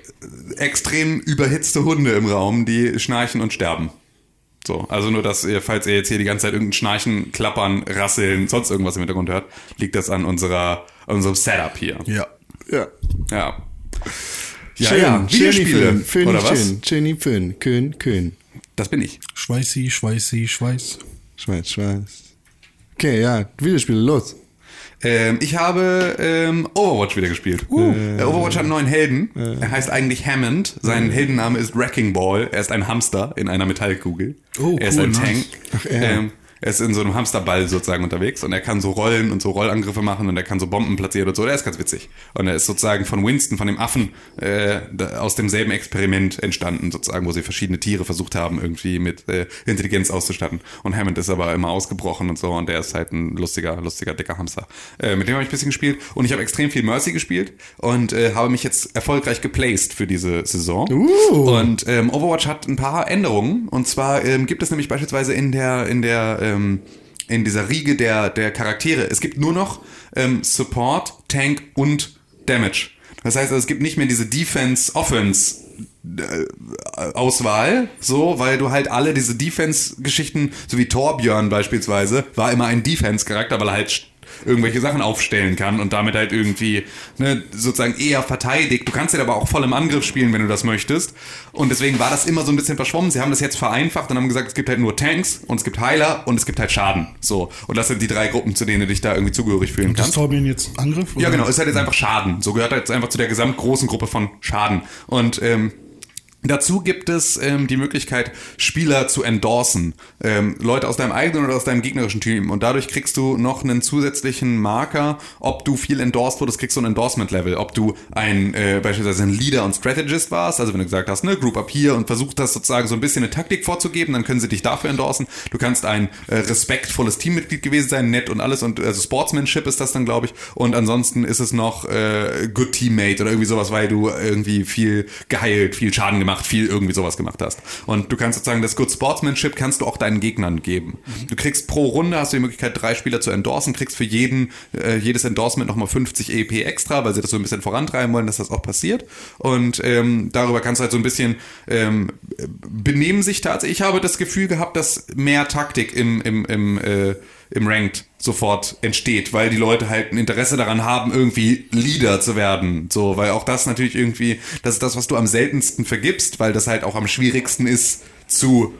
extrem überhitzte Hunde im Raum, die schnarchen und sterben. So, also nur, dass ihr, falls ihr jetzt hier die ganze Zeit irgendein Schnarchen, Klappern, Rasseln, sonst irgendwas im Hintergrund hört, liegt das an unserer, an unserem Setup hier. Ja. Ja. Ja. Ja, schön, ja. Videospiele, Schön, oder was? schön, schön, schön, schön, schön. Das bin ich. Schweißi, Schweißi, Schweiß. Schweiß, Schweiß. Okay, ja, Videospiele, los. Ähm, ich habe ähm, Overwatch wieder gespielt. Äh, Overwatch hat einen neuen Helden. Er heißt eigentlich Hammond. Sein Heldenname ist Wrecking Ball. Er ist ein Hamster in einer Metallkugel. Oh, er ist cool, ein nice. Tank. Ach, er. ähm, er ist in so einem Hamsterball sozusagen unterwegs und er kann so rollen und so Rollangriffe machen und er kann so Bomben platzieren und so. Der ist ganz witzig. Und er ist sozusagen von Winston, von dem Affen, äh, aus demselben Experiment entstanden, sozusagen, wo sie verschiedene Tiere versucht haben, irgendwie mit äh, Intelligenz auszustatten. Und Hammond ist aber immer ausgebrochen und so und der ist halt ein lustiger, lustiger, dicker Hamster. Äh, mit dem habe ich ein bisschen gespielt und ich habe extrem viel Mercy gespielt und äh, habe mich jetzt erfolgreich geplaced für diese Saison. Und ähm, Overwatch hat ein paar Änderungen und zwar ähm, gibt es nämlich beispielsweise in der in der ähm, in dieser Riege der der Charaktere es gibt nur noch ähm, Support, Tank und Damage. Das heißt, also, es gibt nicht mehr diese Defense Offense äh, Auswahl, so, weil du halt alle diese Defense-Geschichten, so wie Torbjörn beispielsweise, war immer ein Defense-Charakter, weil er halt irgendwelche Sachen aufstellen kann und damit halt irgendwie ne, sozusagen eher verteidigt. Du kannst ihn aber auch voll im Angriff spielen, wenn du das möchtest. Und deswegen war das immer so ein bisschen verschwommen. Sie haben das jetzt vereinfacht und haben gesagt, es gibt halt nur Tanks und es gibt Heiler und es gibt halt Schaden. So. Und das sind die drei Gruppen, zu denen du dich da irgendwie zugehörig fühlen Das kannst. Torbjörn jetzt Angriff? Ja, oder? genau, ist halt jetzt einfach Schaden. So gehört halt jetzt einfach zu der gesamtgroßen Gruppe von Schaden. Und ähm, dazu gibt es ähm, die Möglichkeit, Spieler zu endorsen. Ähm, Leute aus deinem eigenen oder aus deinem gegnerischen Team. Und dadurch kriegst du noch einen zusätzlichen Marker, ob du viel endorsed wurdest, kriegst du ein Endorsement-Level. Ob du ein äh, beispielsweise ein Leader und Strategist warst, also wenn du gesagt hast, ne, Group Up hier und versucht hast sozusagen so ein bisschen eine Taktik vorzugeben, dann können sie dich dafür endorsen. Du kannst ein äh, respektvolles Teammitglied gewesen sein, nett und alles und also Sportsmanship ist das dann, glaube ich. Und ansonsten ist es noch äh, Good Teammate oder irgendwie sowas, weil du irgendwie viel geheilt, viel Schaden gemacht, viel irgendwie sowas gemacht hast. Und du kannst sozusagen das Good Sportsmanship kannst du auch deinen Gegnern geben. Du kriegst pro Runde hast du die Möglichkeit, drei Spieler zu endorsen, kriegst für jeden äh, jedes Endorsement nochmal 50 EP extra, weil sie das so ein bisschen vorantreiben wollen, dass das auch passiert. Und ähm, darüber kannst du halt so ein bisschen ähm, benehmen sich tatsächlich. Ich habe das Gefühl gehabt, dass mehr Taktik im, im, im, äh, im Ranked sofort entsteht, weil die Leute halt ein Interesse daran haben, irgendwie Leader zu werden. So, weil auch das natürlich irgendwie, das ist das, was du am seltensten vergibst, weil das halt auch am schwierigsten ist zu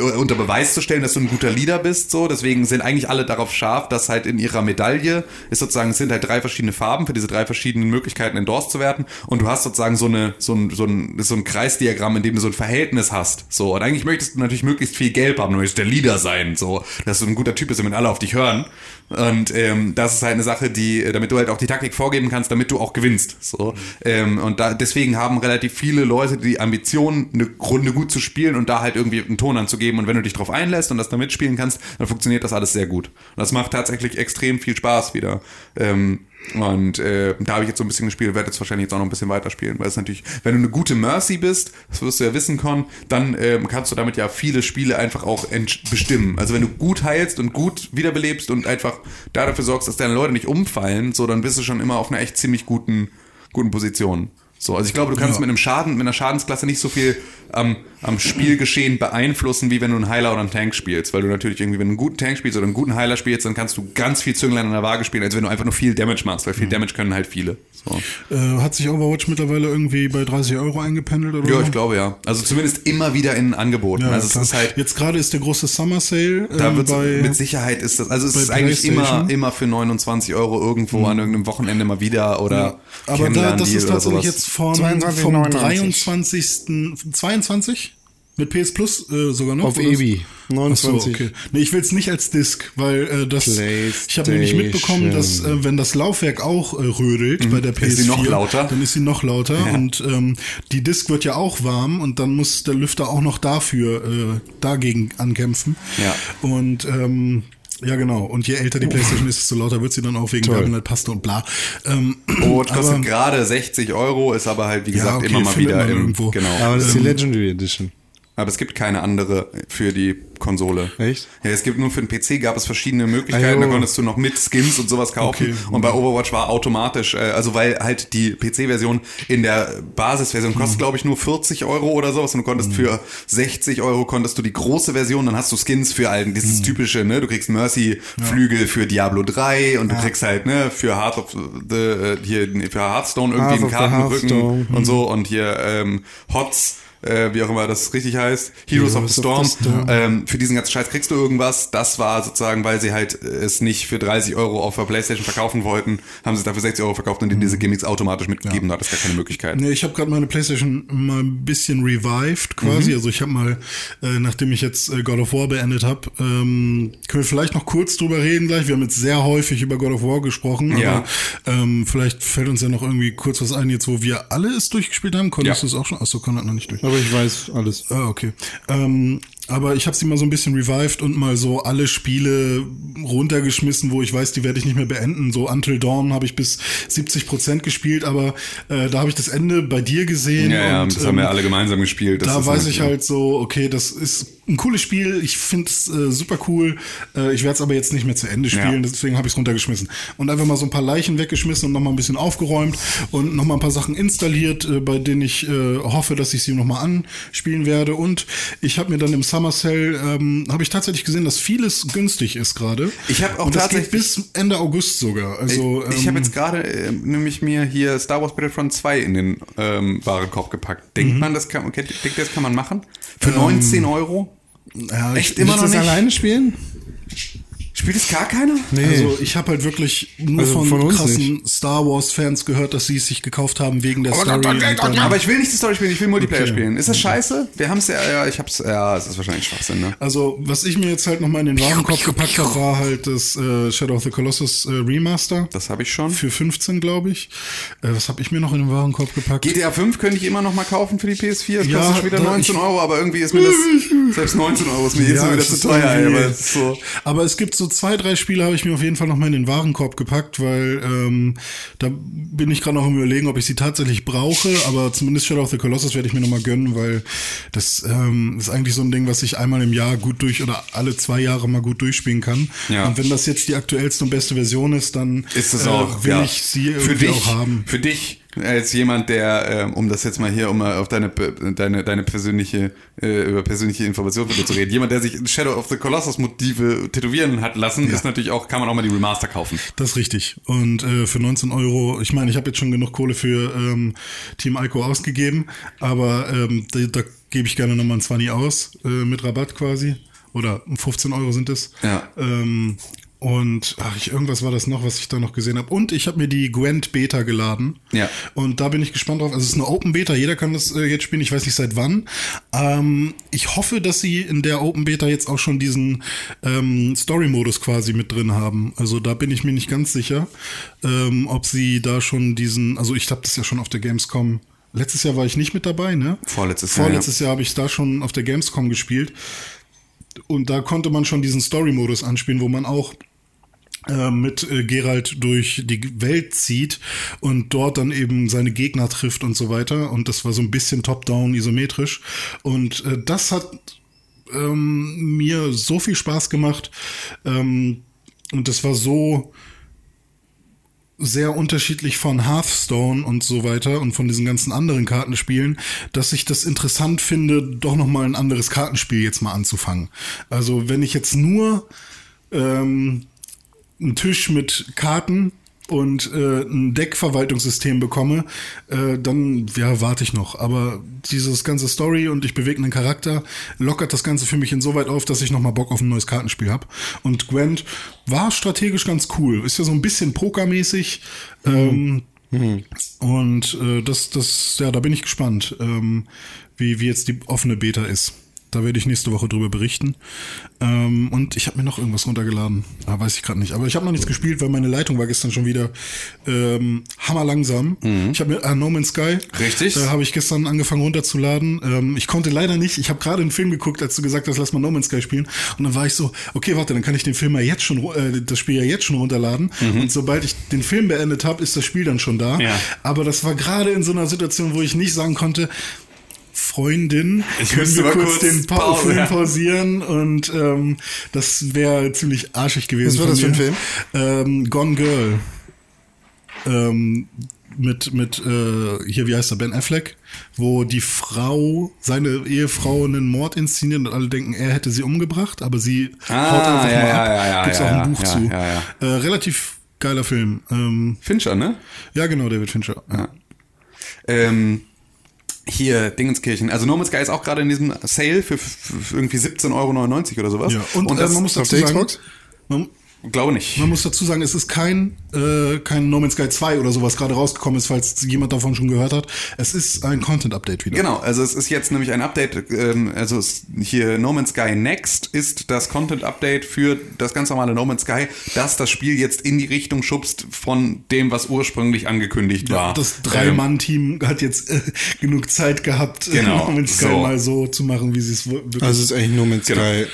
unter Beweis zu stellen, dass du ein guter Leader bist, so. Deswegen sind eigentlich alle darauf scharf, dass halt in ihrer Medaille ist sozusagen, es sind halt drei verschiedene Farben für diese drei verschiedenen Möglichkeiten endorsed zu werden. Und du hast sozusagen so eine, so ein, so ein, so ein Kreisdiagramm, in dem du so ein Verhältnis hast, so. Und eigentlich möchtest du natürlich möglichst viel Gelb haben, du möchtest der Leader sein, so. Dass du ein guter Typ bist, damit alle auf dich hören. Und, ähm, das ist halt eine Sache, die, damit du halt auch die Taktik vorgeben kannst, damit du auch gewinnst, so. Ähm, und da, deswegen haben relativ viele Leute die Ambition, eine Runde gut zu spielen und da halt irgendwie einen Ton anzugeben. Und wenn du dich drauf einlässt und das da mitspielen kannst, dann funktioniert das alles sehr gut. Und das macht tatsächlich extrem viel Spaß wieder. Ähm, und äh, da habe ich jetzt so ein bisschen gespielt, werde jetzt wahrscheinlich jetzt auch noch ein bisschen weiterspielen, weil es natürlich, wenn du eine gute Mercy bist, das wirst du ja wissen, Con, dann ähm, kannst du damit ja viele Spiele einfach auch bestimmen. Also wenn du gut heilst und gut wiederbelebst und einfach da dafür sorgst, dass deine Leute nicht umfallen, so dann bist du schon immer auf einer echt ziemlich guten, guten Position. So, also ich glaube, du kannst Ja. mit einem Schaden, mit einer Schadensklasse nicht so viel am, am Spielgeschehen beeinflussen, wie wenn du einen Heiler oder einen Tank spielst. Weil du natürlich irgendwie, wenn du einen guten Tank spielst oder einen guten Heiler spielst, dann kannst du ganz viel Zünglein an der Waage spielen, als wenn du einfach nur viel Damage machst, weil viel Damage können halt viele. So. Äh, hat sich Overwatch mittlerweile irgendwie bei 30 Euro eingependelt oder Ja, ich glaube ja. Also zumindest immer wieder in Angeboten. Ja, also es ist halt, Jetzt gerade ist der große Summer Sale da ähm, wird bei mit Sicherheit ist das, also es ist eigentlich immer, immer für 29 Euro irgendwo an irgendeinem Wochenende mal wieder oder aber da, das ist tatsächlich jetzt vom, 22,99. vom 23. 22? Mit PS Plus äh, sogar noch? Auf? EBI. Ach so, 29. okay. Nee, ich will's nicht als Disc, weil äh, das ich habe nämlich mitbekommen, dass äh, wenn das Laufwerk auch äh, rödelt bei der PS4, Ist sie noch lauter? dann ist sie noch lauter und ähm, die Disc wird ja auch warm und dann muss der Lüfter auch noch dafür äh, dagegen ankämpfen. Ja. Und ähm, ja, genau. Und je älter die Playstation ist, desto lauter wird sie dann auch wegen Werbeleitpaste und bla. Ähm, aber- kostet gerade 60 Euro, ist aber halt, wie Ja, gesagt, okay, immer mal wieder im, irgendwo. genau. Aber das ist die Ähm, Legendary Edition. Aber es gibt keine andere für die Konsole. Echt? Ja, es gibt nur für den PC gab es verschiedene Möglichkeiten, Ah, jo. da konntest du noch mit Skins und sowas kaufen. Okay. Und bei Overwatch war automatisch, äh, also weil halt die PC-Version in der Basisversion Mhm. kostet, glaube ich, nur 40 Euro oder sowas. Und du konntest für 60 Euro konntest du die große Version, dann hast du Skins für allen, dieses Mhm. typische, ne? Du kriegst Mercy-Flügel für Diablo 3 und du kriegst halt, ne, für Heart of the, äh, hier, für Hearthstone irgendwie Heart einen Kartenrücken und so und hier ähm, Hots äh, wie auch immer das richtig heißt, Heroes, of the Storm. Ähm, für diesen ganzen Scheiß kriegst du irgendwas. Das war sozusagen, weil sie halt äh, es nicht für 30 Euro auf der Playstation verkaufen wollten, haben sie es dafür 60 Euro verkauft und dir diese Gimmicks automatisch mitgegeben. Da hat es gar keine Möglichkeit. Nee, ich habe gerade meine PlayStation mal ein bisschen revived quasi. Mhm. Also ich habe mal, äh, nachdem ich jetzt äh, God of War beendet habe, ähm, können wir vielleicht noch kurz drüber reden gleich. Wir haben jetzt sehr häufig über God of War gesprochen, Ja. aber ähm, vielleicht fällt uns ja noch irgendwie kurz was ein, jetzt wo wir alle es durchgespielt haben. Konntest Ja. du es auch schon? Achso, Konrad noch nicht durch. Aber ich weiß alles. Ah, okay. Ähm, aber ich habe sie mal so ein bisschen revived und mal so alle Spiele runtergeschmissen, wo ich weiß, die werde ich nicht mehr beenden. So Until Dawn habe ich bis 70 Prozent gespielt, aber äh, da habe ich das Ende bei dir gesehen. Ja, ja, und, das haben wir ähm, alle gemeinsam gespielt. Das da weiß ich halt so, okay, das ist ein cooles Spiel. Ich finde es äh, super cool. Äh, ich werde es aber jetzt nicht mehr zu Ende spielen, Ja. deswegen habe ich es runtergeschmissen. Und einfach mal so ein paar Leichen weggeschmissen und nochmal ein bisschen aufgeräumt und nochmal ein paar Sachen installiert, äh, bei denen ich äh, hoffe, dass ich sie nochmal anspielen werde. Und ich habe mir dann im Summer Sale, ähm, habe ich tatsächlich gesehen, dass vieles günstig ist gerade. Ich habe auch und das geht tatsächlich- bis Ende August sogar. Also, ich habe ähm, jetzt gerade äh, nämlich mir hier Star Wars Battlefront 2 in den ähm, Warenkorb gepackt. Mhm. Denkt man, das kann, kennt- denkt das kann man machen? Für Ähm, 19 Euro? Ja, Echt immer noch nicht? alleine spielen? Spielt es gar keiner? Nee. Also ich habe halt wirklich nur Also von, von krassen Star Wars Fans gehört, dass sie es sich gekauft haben wegen der Story. und dann- Aber ich will nicht die Story spielen, ich will Multiplayer spielen. Ist das scheiße? Wir haben es ja, ja, ich hab's, ja, es ist wahrscheinlich Schwachsinn, ne? Also was ich mir jetzt halt nochmal in den Warenkorb gepackt habe, war halt das äh, Shadow of the Colossus äh, Remaster. Das habe ich schon. Für 15, glaube ich. Äh, was habe ich mir noch in den Warenkorb gepackt? GTA 5 könnte ich immer noch mal kaufen für die PS4. Es Ja, kostet schon wieder da- 19 ich- Euro, aber irgendwie ist mir das, selbst 19 Euro ist mir jetzt Ja, wieder zu teuer, ey, aber so. Aber es gibt so zwei, drei Spiele, habe ich mir auf jeden Fall noch mal in den Warenkorb gepackt, weil ähm, da bin ich gerade noch im Überlegen, ob ich sie tatsächlich brauche. Aber zumindest Shadow of the Colossus werde ich mir noch mal gönnen, weil das ähm, ist eigentlich so ein Ding, was ich einmal im Jahr gut durch oder alle zwei Jahre mal gut durchspielen kann. Ja. Und wenn das jetzt die aktuellste und beste Version ist, dann Ist es äh, auch, will ja. ich sie für irgendwie dich, auch haben. Für dich als jemand, der, ähm, um das jetzt mal hier, um mal auf deine, deine, deine persönliche, äh, über persönliche Informationen zu reden, jemand, der sich Shadow of the Colossus Motive tätowieren hat lassen, ist natürlich auch, kann man auch mal die Remaster kaufen. Das ist richtig. Und äh, für 19 Euro, ich meine, ich habe jetzt schon genug Kohle für ähm, Team Ico ausgegeben, aber ähm, da, da gebe ich gerne nochmal ein 20 aus, äh, mit Rabatt quasi. Oder 15 Euro sind es. Ja. Ähm, und ach, ich, irgendwas war das noch, was ich da noch gesehen habe. Und ich habe mir die Gwent Beta geladen. Ja. Und da bin ich gespannt drauf. Also es ist eine Open Beta, jeder kann das äh, jetzt spielen, ich weiß nicht seit wann. Ähm, ich hoffe, dass sie in der Open Beta jetzt auch schon diesen ähm, Story-Modus quasi mit drin haben. Also da bin ich mir nicht ganz sicher, ähm, ob sie da schon diesen, also ich habe das ja schon auf der Gamescom. Letztes Jahr war ich nicht mit dabei, ne? Vorletztes Jahr, Vorletztes Jahr habe ich da schon auf der Gamescom gespielt. Und da konnte man schon diesen Story-Modus anspielen, wo man auch mit äh, Geralt durch die Welt zieht und dort dann eben seine Gegner trifft und so weiter. Und das war so ein bisschen top-down isometrisch. Und äh, das hat ähm, mir so viel Spaß gemacht. Ähm, und das war so sehr unterschiedlich von Hearthstone und so weiter und von diesen ganzen anderen Kartenspielen, dass ich das interessant finde, doch noch mal ein anderes Kartenspiel jetzt mal anzufangen. Also wenn ich jetzt nur ähm, einen Tisch mit Karten und äh, ein Deckverwaltungssystem bekomme, äh, dann ja warte ich noch. Aber dieses ganze Story und ich bewege einen Charakter lockert das Ganze für mich insoweit auf, dass ich noch mal Bock auf ein neues Kartenspiel habe. Und Gwent war strategisch ganz cool. Ist ja so ein bisschen pokermäßig. Ähm, und äh, das, das, ja, da bin ich gespannt, ähm, wie, wie jetzt die offene Beta ist. Da werde ich nächste Woche drüber berichten. Ähm, und ich habe mir noch irgendwas runtergeladen. Ah, weiß ich gerade nicht. Aber ich habe noch nichts gespielt, weil meine Leitung war gestern schon wieder ähm, hammerlangsam. Ich habe mir ah, No Man's Sky. Richtig. Da habe ich gestern angefangen runterzuladen. Ähm, ich konnte leider nicht. Ich habe gerade einen Film geguckt, als du gesagt hast, lass mal No Man's Sky spielen. Und dann war ich so, okay, warte, dann kann ich den Film ja jetzt schon, äh, das Spiel ja jetzt schon runterladen. Und sobald ich den Film beendet habe, ist das Spiel dann schon da. Ja. Aber das war gerade in so einer Situation, wo ich nicht sagen konnte, Freundin, Ich können wir mal kurz, kurz den pa Pause, Film ja. pausieren und ähm, das wäre ziemlich arschig gewesen. Was war das für ein mir. Ähm, Gone Girl. Ähm, mit, mit äh, hier, wie heißt er, Ben Affleck, wo die Frau, seine Ehefrau einen Mord inszeniert und alle denken, er hätte sie umgebracht, aber sie Ah, haut einfach ja, mal ja, ab. ja, ja, Gibt's ja, auch ein ja, Buch ja, zu. ja, ja. Äh, relativ geiler Film. Ähm, Fincher, ne? ja, genau, David Fincher. Ja. Ähm, hier, Dingenskirchen. Also No Man's Sky ist auch gerade in diesem Sale für, für irgendwie 17,99 Euro oder sowas. Ja, und, und äh, das, man muss dazu sagen, man, glaube nicht. Man muss dazu sagen, es ist kein, äh, kein No Man's Sky 2 oder sowas gerade rausgekommen ist, falls jemand davon schon gehört hat. Es ist ein Content-Update wieder. Genau, also es ist jetzt nämlich ein Update, ähm, also hier No Man's Sky Next ist das Content-Update für das ganz normale No Man's Sky, das das Spiel jetzt in die Richtung schubst von dem, was ursprünglich angekündigt Ja, war. das Ähm, Drei-Mann-Team hat jetzt äh, genug Zeit gehabt, Genau, No Man's Sky so. mal so zu machen, wie sie es wirklich Also es ist eigentlich No Man's Genau. Sky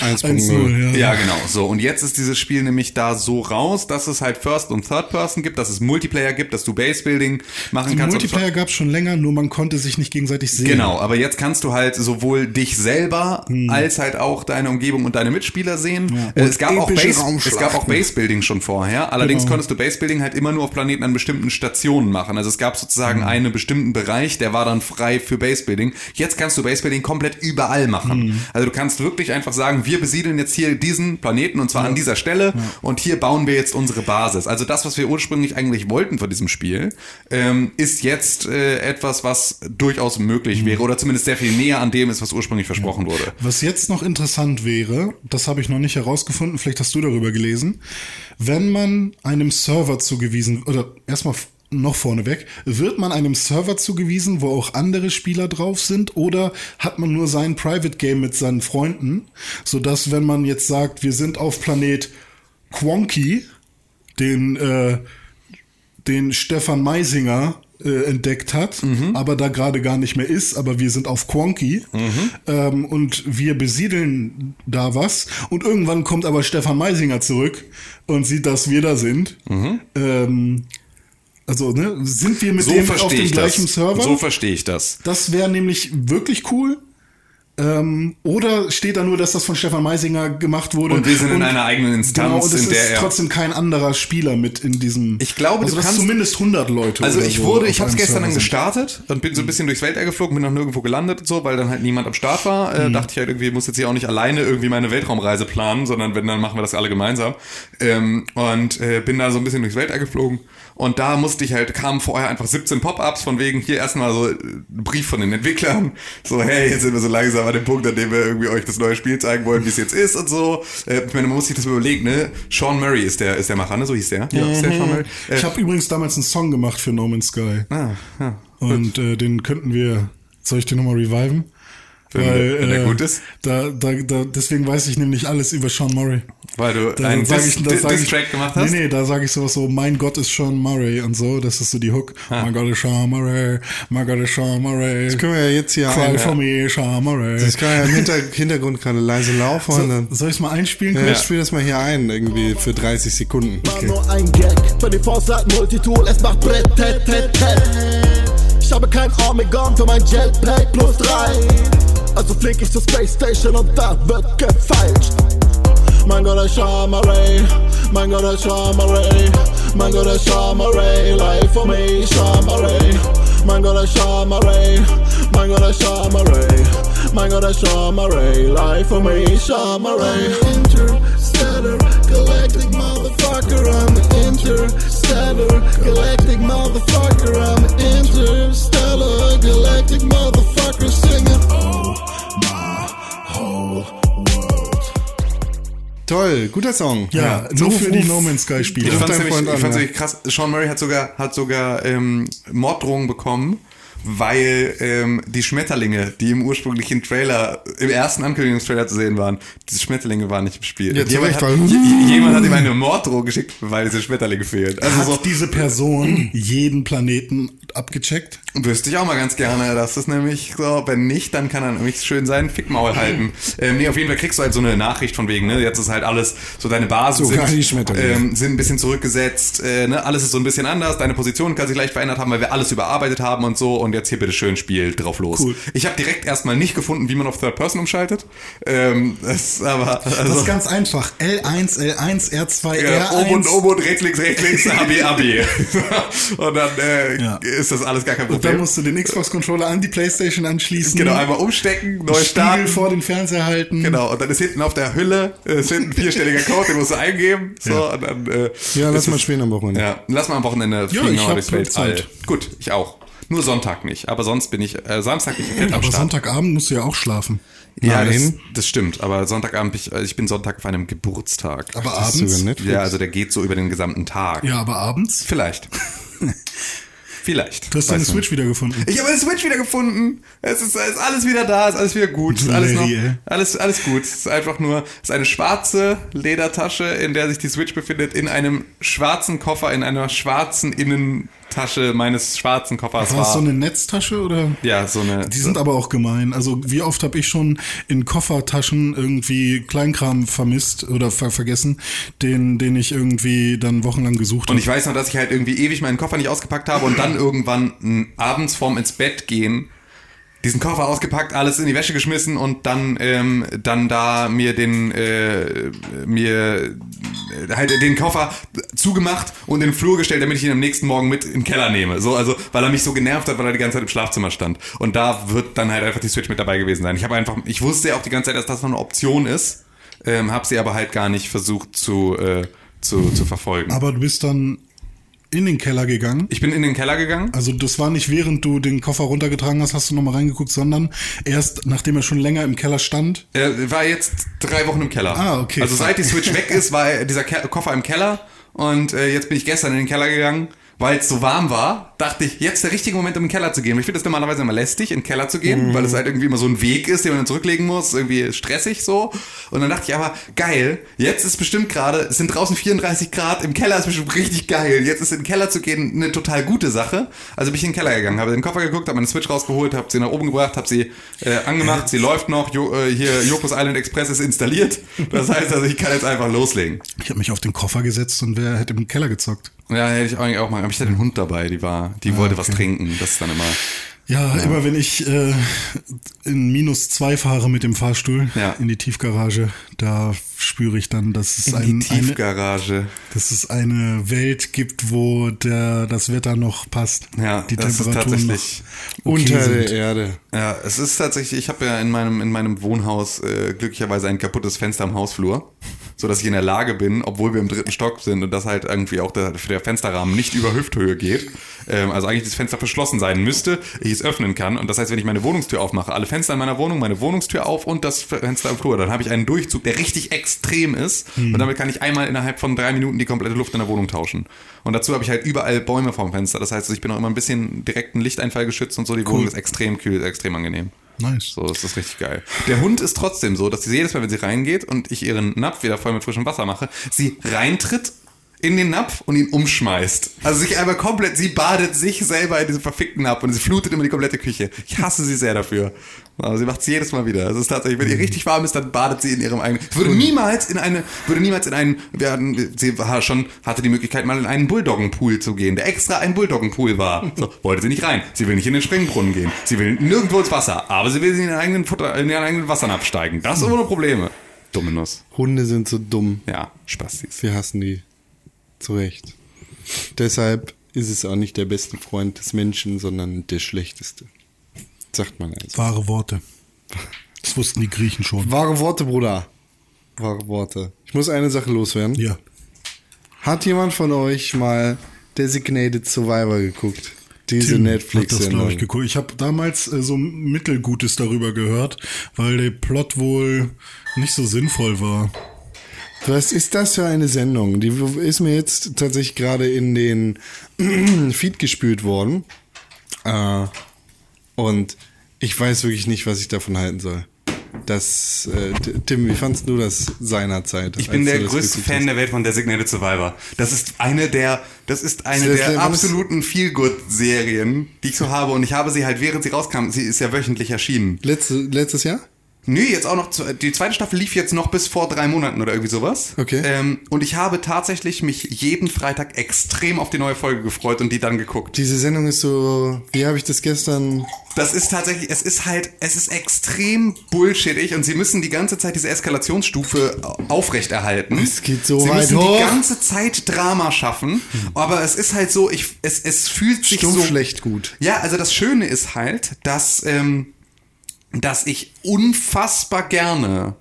1.0. 1-0, ja. Ja, genau. So, und jetzt ist dieses Spiel nämlich da so raus, dass es halt First- und Third-Person gibt, dass es Multiplayer gibt, dass du Base-Building machen Die kannst. Multiplayer gab es schon länger, nur man konnte sich nicht gegenseitig sehen. Genau, aber jetzt kannst du halt sowohl dich selber Hm. als halt auch deine Umgebung und deine Mitspieler sehen. Äh, Es gab, auch Base, es gab auch Base-Building schon vorher. Allerdings Genau. konntest du Base-Building halt immer nur auf Planeten an bestimmten Stationen machen. Also es gab sozusagen Hm. einen bestimmten Bereich, der war dann frei für Base-Building. Jetzt kannst du Base-Building komplett überall machen. Hm. Also du kannst wirklich einfach sagen, wir besiedeln jetzt hier diesen Planeten und zwar an dieser Stelle und hier bauen wir jetzt unsere Basis. Also das, was wir ursprünglich eigentlich wollten von diesem Spiel, ähm, ist jetzt äh, etwas, was durchaus möglich Mhm. wäre oder zumindest sehr viel näher an dem ist, was ursprünglich versprochen wurde. Was jetzt noch interessant wäre, das habe ich noch nicht herausgefunden, vielleicht hast du darüber gelesen, wenn man einem Server zugewiesen, oder erstmal noch vorneweg, wird man einem Server zugewiesen, wo auch andere Spieler drauf sind, oder hat man nur sein Private Game mit seinen Freunden, sodass wenn man jetzt sagt, wir sind auf Planet Quonky, den äh, den Stefan Meisinger äh, entdeckt hat, aber da gerade gar nicht mehr ist, aber wir sind auf Quonky ähm, und wir besiedeln da was und irgendwann kommt aber Stefan Meisinger zurück und sieht, dass wir da sind. Ähm, also, ne, sind wir mit So dem auf dem ich gleichen das. Server? So verstehe ich das. Das wäre nämlich wirklich cool. Ähm, oder steht da nur, dass das von Stefan Meisinger gemacht wurde? Und wir sind in einer eigenen Instanz, genau, und es in der ist trotzdem kein anderer Spieler mit in diesem. Ich glaube, also du das kannst- zumindest 100 Leute. Also ich so wurde, ich habe es gestern dann gestartet und bin so ein bisschen durchs Weltall geflogen, bin noch nirgendwo gelandet und so, weil dann halt niemand am Start war. Äh, dachte ich halt irgendwie, ich muss jetzt hier auch nicht alleine irgendwie meine Weltraumreise planen, sondern wenn, dann machen wir das alle gemeinsam. Ähm, und äh, bin da so ein bisschen durchs Weltall geflogen und da musste ich halt, kamen vorher einfach 17 Pop-Ups von wegen hier erstmal so äh, ein Brief von den Entwicklern, so hey, jetzt sind wir so langsam an dem Punkt, an dem wir irgendwie euch das neue Spiel zeigen wollen, wie es jetzt ist und so. Äh, ich meine, man muss sich das überlegen, ne? Sean Murray ist der, ist der Macher, ne? So hieß der. Ja, ist der Sean Murray. Äh, Ich habe übrigens damals einen Song gemacht für No Man's Sky. ah, ja. Und äh, den könnten wir. Soll ich den nochmal reviven? Wenn der- wenn der gut ist? Da, da, da, deswegen weiß ich nämlich alles über Sean Murray. Weil du Da einen sag ich, das sag ich, Diss-Track gemacht hast? Nee, nee, da sage ich sowas so, mein Gott ist Sean Murray und so, das ist so die Hook. Ah. My God is Sean Murray, my God is Sean Murray. Das können wir ja jetzt hier Cry ein, for me, Sean Murray. Das kann ja im Hinter Hintergrund gerade leise laufen und dann Soll ich mal einspielen? ja, ich spiele das mal hier ein, irgendwie für 30 Sekunden. war nur ein Gag. Für die hat Multitool, es macht Brett, tet, tet, tet. Ich habe kein Armegon für mein Jetpack plus drei. Also flieg ich zur Space Station und da wird gefeilscht. Mein Gott, der Schamarey, mein Gott, der Schamarey, mein Gott, der Schamarey, life for me, Schamarey. Mein Gott, der Schamarey, mein Gott, der Schamarey, mein Gott, der Schamarey, life for me, Schamarey. Interstellar, galactic motherfucker, I'm interstellar, galactic motherfucker, I'm interstellar, galactic motherfucker, singing, Toll, guter Song. Ja, so nur für die No Man's Sky Spiele. Ich fand's nämlich, Freund ich an, fand's ja. nämlich krass. Sean Murray hat sogar, hat sogar ähm, Morddrohungen bekommen weil ähm, die Schmetterlinge, die im ursprünglichen Trailer, im ersten Ankündigungstrailer zu sehen waren, diese Schmetterlinge waren nicht im Spiel. Ja, jemand, hat, jemand hat ihm eine Morddrohung geschickt, weil diese Schmetterlinge fehlen. Also Hat so, diese Person jeden Planeten abgecheckt? Wüsste ich auch mal ganz gerne. Das ist nämlich so, wenn nicht, dann kann er nämlich schön seinen Fickmaul halten. Ähm, nee, auf jeden Fall kriegst du halt so eine Nachricht von wegen, ne, jetzt ist halt alles, so deine Basen Sogar sind, ähm, sind ein bisschen zurückgesetzt, äh, ne, alles ist so ein bisschen anders, deine Position kann sich leicht verändert haben, weil wir alles überarbeitet haben und so und jetzt hier bitte schön Spiel drauf los. Cool. Ich habe direkt erstmal nicht gefunden, wie man auf Third Person umschaltet. Ähm, das aber, Das also, ist ganz einfach. L1, L1, R2, ja, R1. oben oben rechts, links, rechts, links, Abi, Abi. und dann äh, Ja. ist das alles gar kein Und Problem. dann musst du den Xbox-Controller an die Playstation anschließen. Genau, einmal umstecken, neu starten. vor den Fernseher halten. Genau, und dann ist hinten auf der Hülle äh, ist hinten ein vierstelliger Code, den musst du eingeben. So, Ja. und dann, äh, Ja, lass mal spielen am Wochenende. Ja, lass mal am Wochenende fliegen ich wir hab. Zeit. Gut, ich auch. Nur Sonntag nicht, aber sonst bin ich, äh, Samstag bin ich fett am Aber Start. Sonntagabend musst du ja auch schlafen. ja, das, Nein. das stimmt, aber Sonntagabend, bin ich, äh, ich bin Sonntag auf einem Geburtstag. Aber Das abends? ja, also der geht so über den gesamten Tag. Ja, aber abends? Vielleicht. Vielleicht. Du hast deine. Switch wiedergefunden. Ich habe meine Switch wieder gefunden. Es ist, ist alles wieder da, es ist alles wieder gut. Ist alles, noch, alles, alles gut. Es ist einfach nur, es ist eine schwarze Ledertasche, in der sich die Switch befindet, in einem schwarzen Koffer, in einer schwarzen Innentasche meines schwarzen Koffers. War War, so eine Netztasche oder? ja, so eine. Die sind aber auch gemein. Also wie oft habe ich schon in Koffertaschen irgendwie Kleinkram vermisst oder ver vergessen, den, den ich irgendwie dann wochenlang gesucht und habe. ich weiß noch, dass ich halt irgendwie ewig meinen Koffer nicht ausgepackt habe und dann irgendwann abends vorm ins Bett gehen diesen Koffer ausgepackt, alles in die Wäsche geschmissen und dann ähm, dann da mir den äh, mir äh, halt den Koffer zugemacht und in den Flur gestellt, damit ich ihn am nächsten Morgen mit in den Keller nehme. So also, weil er mich so genervt hat, weil er die ganze Zeit im Schlafzimmer stand. Und da wird dann halt einfach die Switch mit dabei gewesen sein. Ich habe einfach, ich wusste ja auch die ganze Zeit, dass das noch eine Option ist, ähm, habe sie aber halt gar nicht versucht zu äh, zu, zu verfolgen. Aber du bist dann in den Keller gegangen. ich bin in den Keller gegangen. Also das war nicht während du den Koffer runtergetragen hast, hast du nochmal reingeguckt, sondern erst nachdem er schon länger im Keller stand. Er war jetzt drei Wochen im Keller. Ah, okay. Also seit die Switch weg ist, war dieser Ke Koffer im Keller und äh, jetzt bin ich gestern in den Keller gegangen, weil es so warm war. Dachte ich, jetzt der richtige Moment, um in den Keller zu gehen. Ich finde das normalerweise immer lästig, in den Keller zu gehen, weil es halt irgendwie immer so ein Weg ist, den man dann zurücklegen muss, irgendwie stressig so. Und dann dachte ich aber, geil, jetzt ist bestimmt gerade, es sind draußen 34 Grad, im Keller ist bestimmt richtig geil. Jetzt ist in den Keller zu gehen eine total gute Sache. Also bin ich in den Keller gegangen, habe den Koffer geguckt, habe meine Switch rausgeholt, habe sie nach oben gebracht, habe sie äh, angemacht, sie läuft noch, jo, äh, hier Jokos Island Express ist installiert. Das heißt also, ich kann jetzt einfach loslegen. Ich habe mich auf den Koffer gesetzt und wer hätte im Keller gezockt? Ja, hätte ich eigentlich auch mal. Aber ich hatte den Hund dabei, die war, die wollte was trinken. Das ist dann immer. Ja, immer wenn ich äh, in minus zwei fahre mit dem Fahrstuhl Ja. in die Tiefgarage, da spüre ich dann, dass es, In ein, die eine, Tiefgarage. dass es eine Welt gibt, wo der, das Wetter noch passt. Ja, die das ist Temperaturen tatsächlich noch okay Unter sind. der Erde. Ja, es ist tatsächlich, ich habe ja in meinem, in meinem Wohnhaus äh, glücklicherweise ein kaputtes Fenster im Hausflur, so dass ich in der Lage bin, obwohl wir im dritten Stock sind und das halt irgendwie auch der, der Fensterrahmen nicht über Hüfthöhe geht, ähm, also eigentlich das Fenster verschlossen sein müsste, ich es öffnen kann. Und das heißt, wenn ich meine Wohnungstür aufmache, alle Fenster in meiner Wohnung, meine Wohnungstür auf und das Fenster im Flur, dann habe ich einen Durchzug, der richtig extrem ist. Und damit kann ich einmal innerhalb von drei Minuten die komplette Luft in der Wohnung tauschen. Und dazu habe ich halt überall Bäume vorm Fenster, das heißt, ich bin auch immer ein bisschen direkten Lichteinfall geschützt und so, die Wohnung ist extrem kühl, extrem angenehm. Nice. So, das ist richtig geil. Der Hund ist trotzdem so, dass sie jedes Mal, wenn sie reingeht und ich ihren Napf wieder voll mit frischem Wasser mache, sie reintritt in den Napf und ihn umschmeißt. Also sich einmal komplett, sie badet sich selber in diesem verfickten Napf und sie flutet immer die komplette Küche. Ich hasse sie sehr dafür. Aber sie macht es jedes Mal wieder. Es ist tatsächlich, wenn ihr richtig warm ist, dann badet sie in ihrem eigenen. Würde niemals in eine, würde niemals in einen, wir hatten, sie war schon, hatte die Möglichkeit mal in einen Bulldoggenpool zu gehen, der extra ein Bulldoggenpool war. So, wollte sie nicht rein. Sie will nicht in den Springbrunnen gehen. Sie will nirgendwo ins Wasser. Aber sie will in ihren eigenen Futter, in ihren eigenen Wassern absteigen. Das ist ohne Probleme. Dumme Nuss. Hunde sind so dumm. Ja, Spastis. Wir hassen die. Zu Recht. Deshalb ist es auch nicht der beste Freund des Menschen, sondern der schlechteste. Sagt man also. Wahre Worte. Das wussten die Griechen schon. Wahre Worte, Bruder. Wahre Worte. Ich muss eine Sache loswerden. Ja. Hat jemand von euch mal Designated Survivor geguckt? Diese Netflix-Sendung. ich, geguckt. Ich habe damals äh, so Mittelgutes darüber gehört, weil der Plot wohl nicht so sinnvoll war. Was ist das für eine Sendung? Die ist mir jetzt tatsächlich gerade in den Feed gespült worden. Äh, Und ich weiß wirklich nicht, was ich davon halten soll. Das, äh, Tim, wie fandst du das seinerzeit? Ich bin der größte Fan der Welt von Designated Survivor. Das ist eine der, das ist eine Das- der das- absoluten Feel-Good-Serien, die ich so habe. Und ich habe sie halt, während sie rauskam, sie ist ja wöchentlich erschienen. Letzte, letztes Jahr? Nö, jetzt auch noch, zu- die zweite Staffel lief jetzt noch bis vor drei Monaten oder irgendwie sowas. Okay. Ähm, und ich habe tatsächlich mich jeden Freitag extrem auf die neue Folge gefreut und die dann geguckt. Diese Sendung ist so, wie habe ich das gestern? Das ist tatsächlich, es ist halt, es ist extrem bullshittig und sie müssen die ganze Zeit diese Eskalationsstufe aufrechterhalten. Es geht so sie weit müssen hoch. die ganze Zeit Drama schaffen, aber es ist halt so, ich, es, es fühlt sich Stumpf so schlecht gut. Ja, also das Schöne ist halt, dass, ähm, dass ich unfassbar gerne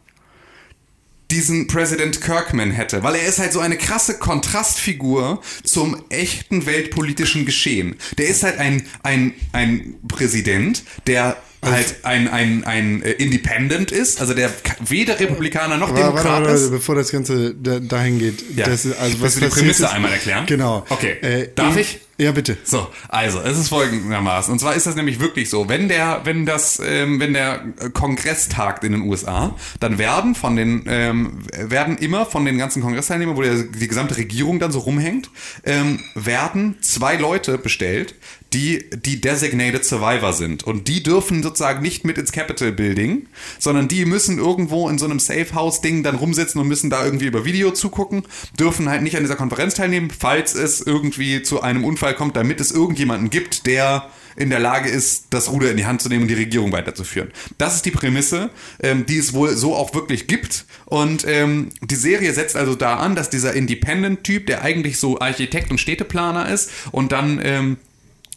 diesen President Kirkman hätte, weil er ist halt so eine krasse Kontrastfigur zum echten weltpolitischen Geschehen. Der ist halt ein, ein, ein Präsident, der halt ein, ein, ein äh, Independent ist, also der weder Republikaner noch Warte, warte, Demokrat warte, ist. bevor das Ganze da, dahin geht. Ja. Das ist, also was Willst du die Prämisse ist- einmal erklären? Genau. Okay. Darf in- ich? Ja, bitte. So, also es ist folgendermaßen. Und zwar ist das nämlich wirklich so, wenn der, wenn das, ähm, wenn der Kongress tagt in den USA, dann werden von den, ähm, werden immer von den ganzen Kongressteilnehmern, wo der, die gesamte Regierung dann so rumhängt, ähm, werden zwei Leute bestellt, die die Designated Survivor sind. Und die dürfen sozusagen nicht mit ins Capitol Building, sondern die müssen irgendwo in so einem Safe House Ding dann rumsitzen und müssen da irgendwie über Video zugucken, dürfen halt nicht an dieser Konferenz teilnehmen, falls es irgendwie zu einem Unfall kommt, damit es irgendjemanden gibt, der in der Lage ist, das Ruder in die Hand zu nehmen und die Regierung weiterzuführen. Das ist die Prämisse, ähm, die es wohl so auch wirklich gibt. Und ähm, die Serie setzt also da an, dass dieser Independent-Typ, der eigentlich so Architekt und Städteplaner ist und dann ähm,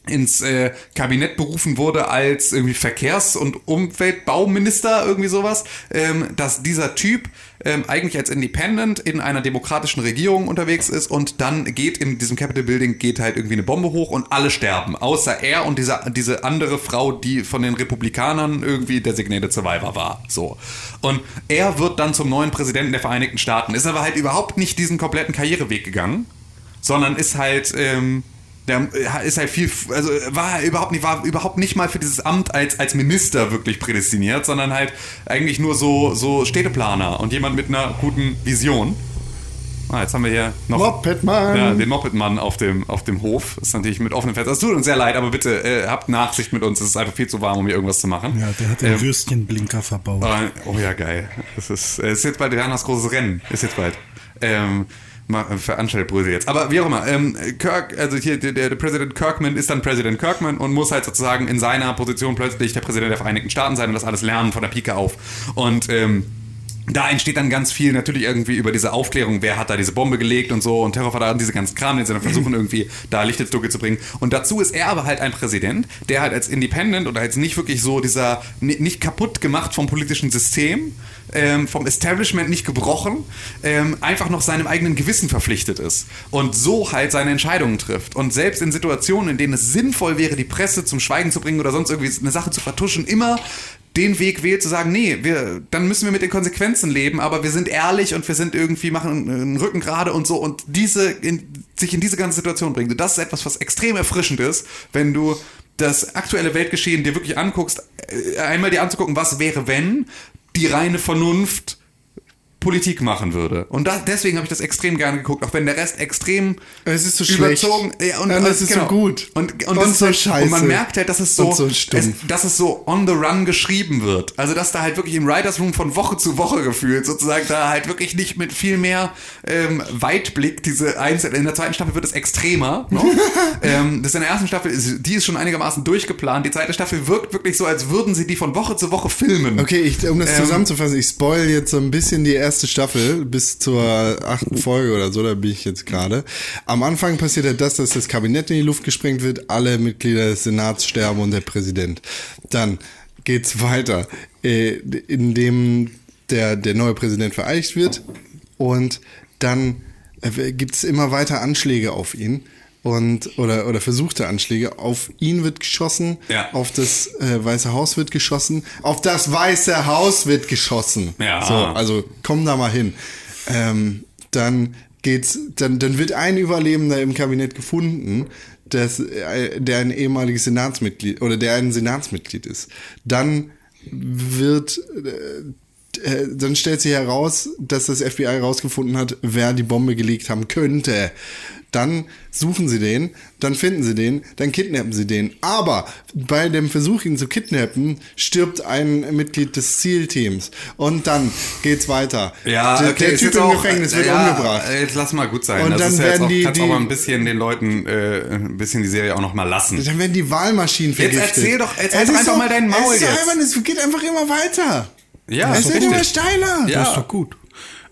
ins äh, Kabinett berufen wurde als irgendwie Verkehrs- und Umweltbauminister, irgendwie sowas, ähm, dass dieser Typ ähm, eigentlich als Independent in einer demokratischen Regierung unterwegs ist und dann geht in diesem Capitol Building geht halt irgendwie eine Bombe hoch und alle sterben, außer er und diese, diese andere Frau, die von den Republikanern irgendwie Designated Survivor war. So. Und er wird dann zum neuen Präsidenten der Vereinigten Staaten, ist aber halt überhaupt nicht diesen kompletten Karriereweg gegangen, sondern ist halt ähm, der ist halt viel, also war überhaupt nicht, war überhaupt nicht mal für dieses Amt als, als Minister wirklich prädestiniert, sondern halt eigentlich nur so, so Städteplaner und jemand mit einer guten Vision. Ah, jetzt haben wir hier noch Mopedmann. ja, den Mopedmann auf dem, auf dem Hof. Das ist natürlich mit offenem Fenster. Es tut uns sehr leid, aber bitte äh, habt Nachsicht mit uns. Es ist einfach viel zu warm, um hier irgendwas zu machen. Ja, der hat den Ähm, Würstchenblinker verbaut. äh, Oh ja, geil. Das ist, äh, ist jetzt bald Ranas großes Rennen. Ist jetzt bald. Ähm, veranstaltet Brüssel jetzt. Aber wie auch immer, ähm, Kirk, also hier der, der Präsident Kirkman ist dann Präsident Kirkman und muss halt sozusagen in seiner Position plötzlich der Präsident der Vereinigten Staaten sein und das alles lernen von der Pike auf. Und ähm, da entsteht dann ganz viel natürlich irgendwie über diese Aufklärung, wer hat da diese Bombe gelegt und so und Terrorverdacht und diese ganzen Kram, den sie dann versuchen irgendwie da Licht ins Dunkel zu bringen. Und dazu ist er aber halt ein Präsident, der halt als Independent oder als nicht wirklich so dieser, ni- nicht kaputt gemacht vom politischen System, ähm, vom Establishment nicht gebrochen, ähm, einfach noch seinem eigenen Gewissen verpflichtet ist und so halt seine Entscheidungen trifft. Und selbst in Situationen, in denen es sinnvoll wäre, die Presse zum Schweigen zu bringen oder sonst irgendwie eine Sache zu vertuschen, immer den Weg wählt, zu sagen, nee, wir, dann müssen wir mit den Konsequenzen leben, aber wir sind ehrlich und wir sind irgendwie, machen einen Rücken gerade und so und diese, in, sich in diese ganze Situation bringt. Das ist etwas, was extrem erfrischend ist, wenn du das aktuelle Weltgeschehen dir wirklich anguckst, äh, einmal dir anzugucken, was wäre, wenn die reine Vernunft Politik machen würde. Und da, deswegen habe ich das extrem gerne geguckt, auch wenn der Rest extrem Es ist so überzogen. schlecht. Ja, und, Ja, das ist so gut. Und, und, Und das ist so halt, scheiße. Und man merkt halt, dass es so, so es, dass es so on the run geschrieben wird. Also dass da halt wirklich im Writers Room von Woche zu Woche gefühlt sozusagen da halt wirklich nicht mit viel mehr ähm, Weitblick diese einzelnen. In der zweiten Staffel wird es extremer. Ne? ähm, das in der ersten Staffel ist, die ist schon einigermaßen durchgeplant. Die zweite Staffel wirkt wirklich so, als würden sie die von Woche zu Woche filmen. Okay, ich, um das Ähm, zusammenzufassen, ich spoil jetzt so ein bisschen die erste Staffel bis zur achten Folge oder so, da bin ich jetzt gerade. Am Anfang passiert ja das, dass das Kabinett in die Luft gesprengt wird, alle Mitglieder des Senats sterben und der Präsident. Dann geht's weiter, äh, indem der, der neue Präsident vereidigt wird und dann äh, gibt's immer weiter Anschläge auf ihn. Und, oder, oder versuchte Anschläge. Auf ihn wird geschossen, Ja. auf das äh, Weiße Haus wird geschossen, auf das Weiße Haus wird geschossen. Ja. So, also komm da mal hin. Ähm, dann geht's, dann, dann wird ein Überlebender im Kabinett gefunden, dass, äh, der ein ehemaliges Senatsmitglied oder der ein Senatsmitglied ist, dann wird äh, äh, dann stellt sich heraus, dass das FBI herausgefunden hat, wer die Bombe gelegt haben könnte. Dann suchen sie den, dann finden sie den, dann kidnappen sie den. Aber bei dem Versuch, ihn zu kidnappen, stirbt ein Mitglied des Zielteams. Und dann geht's weiter. Ja, der, okay, der ist Typ jetzt im auch- Gefängnis wird ja, umgebracht. Jetzt lass mal gut sein. Und das dann ist ja jetzt werden auch, die- kannst die- auch mal ein bisschen den Leuten äh, ein bisschen die Serie auch noch mal lassen. Dann werden die Wahlmaschinen vergiftet. erzähl doch- jetzt halt einfach so- mal dein Maul es ist jetzt. albern, es geht einfach immer weiter. Ja, es ist wird doch immer steiler. Ja. Das ist doch gut.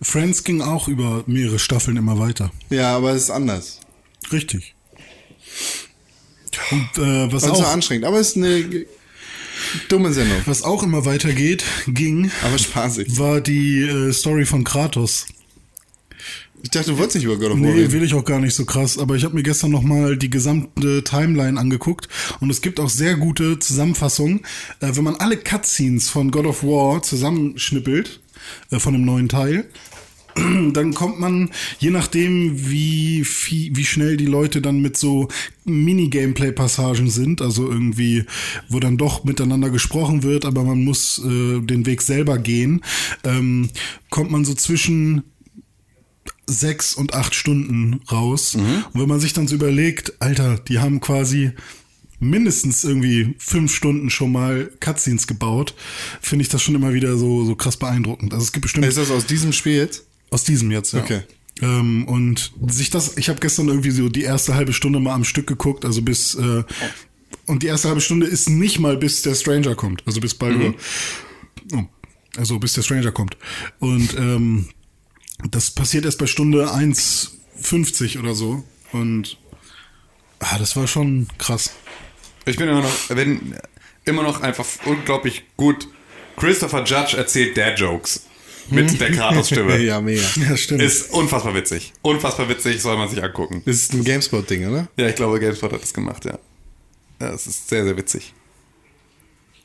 Friends ging auch über mehrere Staffeln immer weiter. Ja, aber es ist anders. Richtig. Und äh, was, Und so auch, anstrengend. Aber es ist eine dumme Sendung. was auch immer weitergeht, ging, Aber spaßig. war die äh, Story von Kratos. Ich dachte, du wolltest nicht über God of War Nee, will ich auch gar nicht so krass. Aber ich habe mir gestern noch mal die gesamte Timeline angeguckt und es gibt auch sehr gute Zusammenfassungen. Äh, wenn man alle Cutscenes von God of War zusammenschnippelt, äh, von dem neuen Teil, dann kommt man, je nachdem, wie, viel, wie schnell die Leute dann mit so Mini-Gameplay-Passagen sind, also irgendwie, wo dann doch miteinander gesprochen wird, aber man muss äh, den Weg selber gehen, ähm, kommt man so zwischen sechs und acht Stunden raus. Und wenn man sich dann so überlegt, Alter, die haben quasi mindestens irgendwie fünf Stunden schon mal Cutscenes gebaut, finde ich das schon immer wieder so, so krass beeindruckend. Also es gibt bestimmt Ist das aus diesem Spiel jetzt? aus diesem jetzt, ja. Okay. Ähm, und sich das, ich habe gestern irgendwie so die erste halbe Stunde mal am Stück geguckt, also bis äh, und die erste halbe Stunde ist nicht mal bis der Stranger kommt, also bis Baldur. Oh, also bis der Stranger kommt. Und ähm, das passiert erst bei Stunde 1,50 oder so. Und ah, das war schon krass. Ich bin immer noch, wenn, immer noch einfach unglaublich gut. Christopher Judge erzählt Dad-Jokes. Mit der Kratos-Stimme. ja, mega. Ja, stimmt. Ist unfassbar witzig. Unfassbar witzig, soll man sich angucken. Das ist ein GameSpot-Ding, oder? Ja, ich glaube, GameSpot hat das gemacht, ja. Ja, es ist sehr, sehr witzig.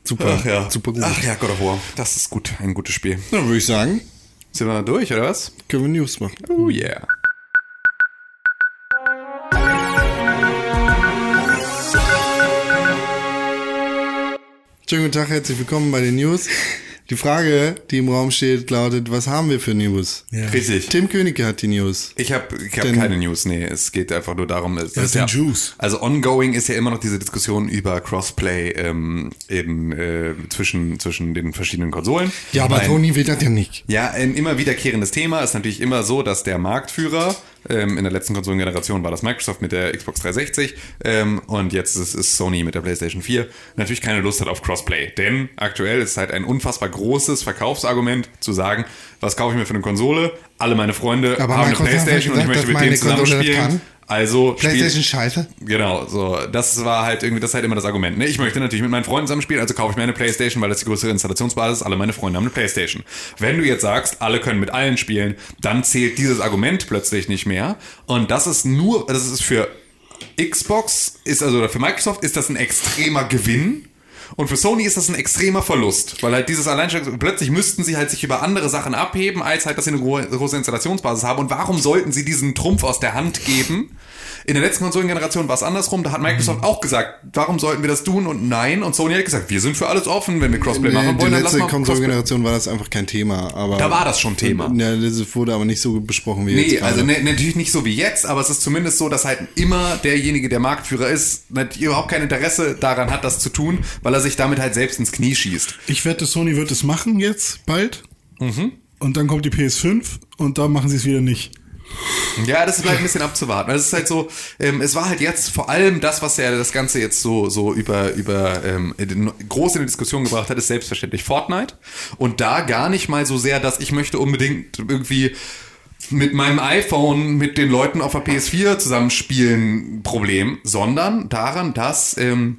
Super. Ach ja. Super gut. Ach ja, God of War. Das ist gut. Ein gutes Spiel. Dann würde ich sagen, Sind wir durch, oder was? können wir News machen. Oh yeah. Schönen guten Tag, herzlich willkommen bei den News. Die Frage, die im Raum steht, lautet, was haben wir für News? Ja. Richtig. Tim Königke hat die News. Ich habe ich hab Denn- keine News, nee. Es geht einfach nur darum, es Was ist ja, Juice? Also ongoing ist ja immer noch diese Diskussion über Crossplay ähm, eben äh, zwischen, zwischen den verschiedenen Konsolen. Ja, aber Tony will das ja nicht. Ja, ein immer wiederkehrendes Thema ist natürlich immer so, dass der Marktführer, ähm, in der letzten Konsolengeneration war das Microsoft mit der Xbox 360 ähm, und jetzt ist es Sony mit der PlayStation 4, natürlich keine Lust hat auf Crossplay. Denn aktuell ist halt ein unfassbar großes Verkaufsargument zu sagen, was kaufe ich mir für eine Konsole? Alle meine Freunde Aber haben eine PlayStation und ich gesagt, möchte mit denen zusammen spielen. Also PlayStation scheiße. Genau, so. Das war halt irgendwie, das ist halt immer das Argument. Ne? Ich möchte natürlich mit meinen Freunden zusammen spielen, also kaufe ich mir eine Playstation, weil das die größere Installationsbasis ist. Alle meine Freunde haben eine Playstation. Wenn du jetzt sagst, alle können mit allen spielen, dann zählt dieses Argument plötzlich nicht mehr. Und das ist nur, das ist für Xbox, ist also oder für Microsoft ist das ein extremer Gewinn. Und für Sony ist das ein extremer Verlust, weil halt dieses Alleinstellungs... Plötzlich müssten sie halt sich über andere Sachen abheben, als halt, dass sie eine gro- große Installationsbasis haben. Und warum sollten sie diesen Trumpf aus der Hand geben? In der letzten Konsolengeneration war es andersrum. Da hat Microsoft auch gesagt, warum sollten wir das tun? Und nein. Und Sony hat gesagt, wir sind für alles offen. Wenn wir Crossplay Nee, machen wollen, dann lass letzte mal Crossplay. Konsolengeneration war das einfach kein Thema. Aber Da war das schon Thema. Ja, das wurde aber nicht so besprochen wie jetzt Nee, also ne, natürlich nicht so wie jetzt, aber es ist zumindest so, dass halt immer derjenige, der Marktführer ist, überhaupt kein Interesse daran hat, das zu tun, weil er sich damit halt selbst ins Knie schießt. Ich wette, Sony wird es machen jetzt bald. Und dann kommt die PS5 und da machen sie es wieder nicht. Ja, das ist halt ein bisschen abzuwarten. Also es ist halt so, ähm, es war halt jetzt vor allem das, was ja das Ganze jetzt so, so über, über ähm, groß in die Diskussion gebracht hat, ist selbstverständlich Fortnite. Und da gar nicht mal so sehr, dass ich möchte unbedingt irgendwie mit meinem iPhone mit den Leuten auf der PS4 zusammenspielen Problem, sondern daran, dass ähm,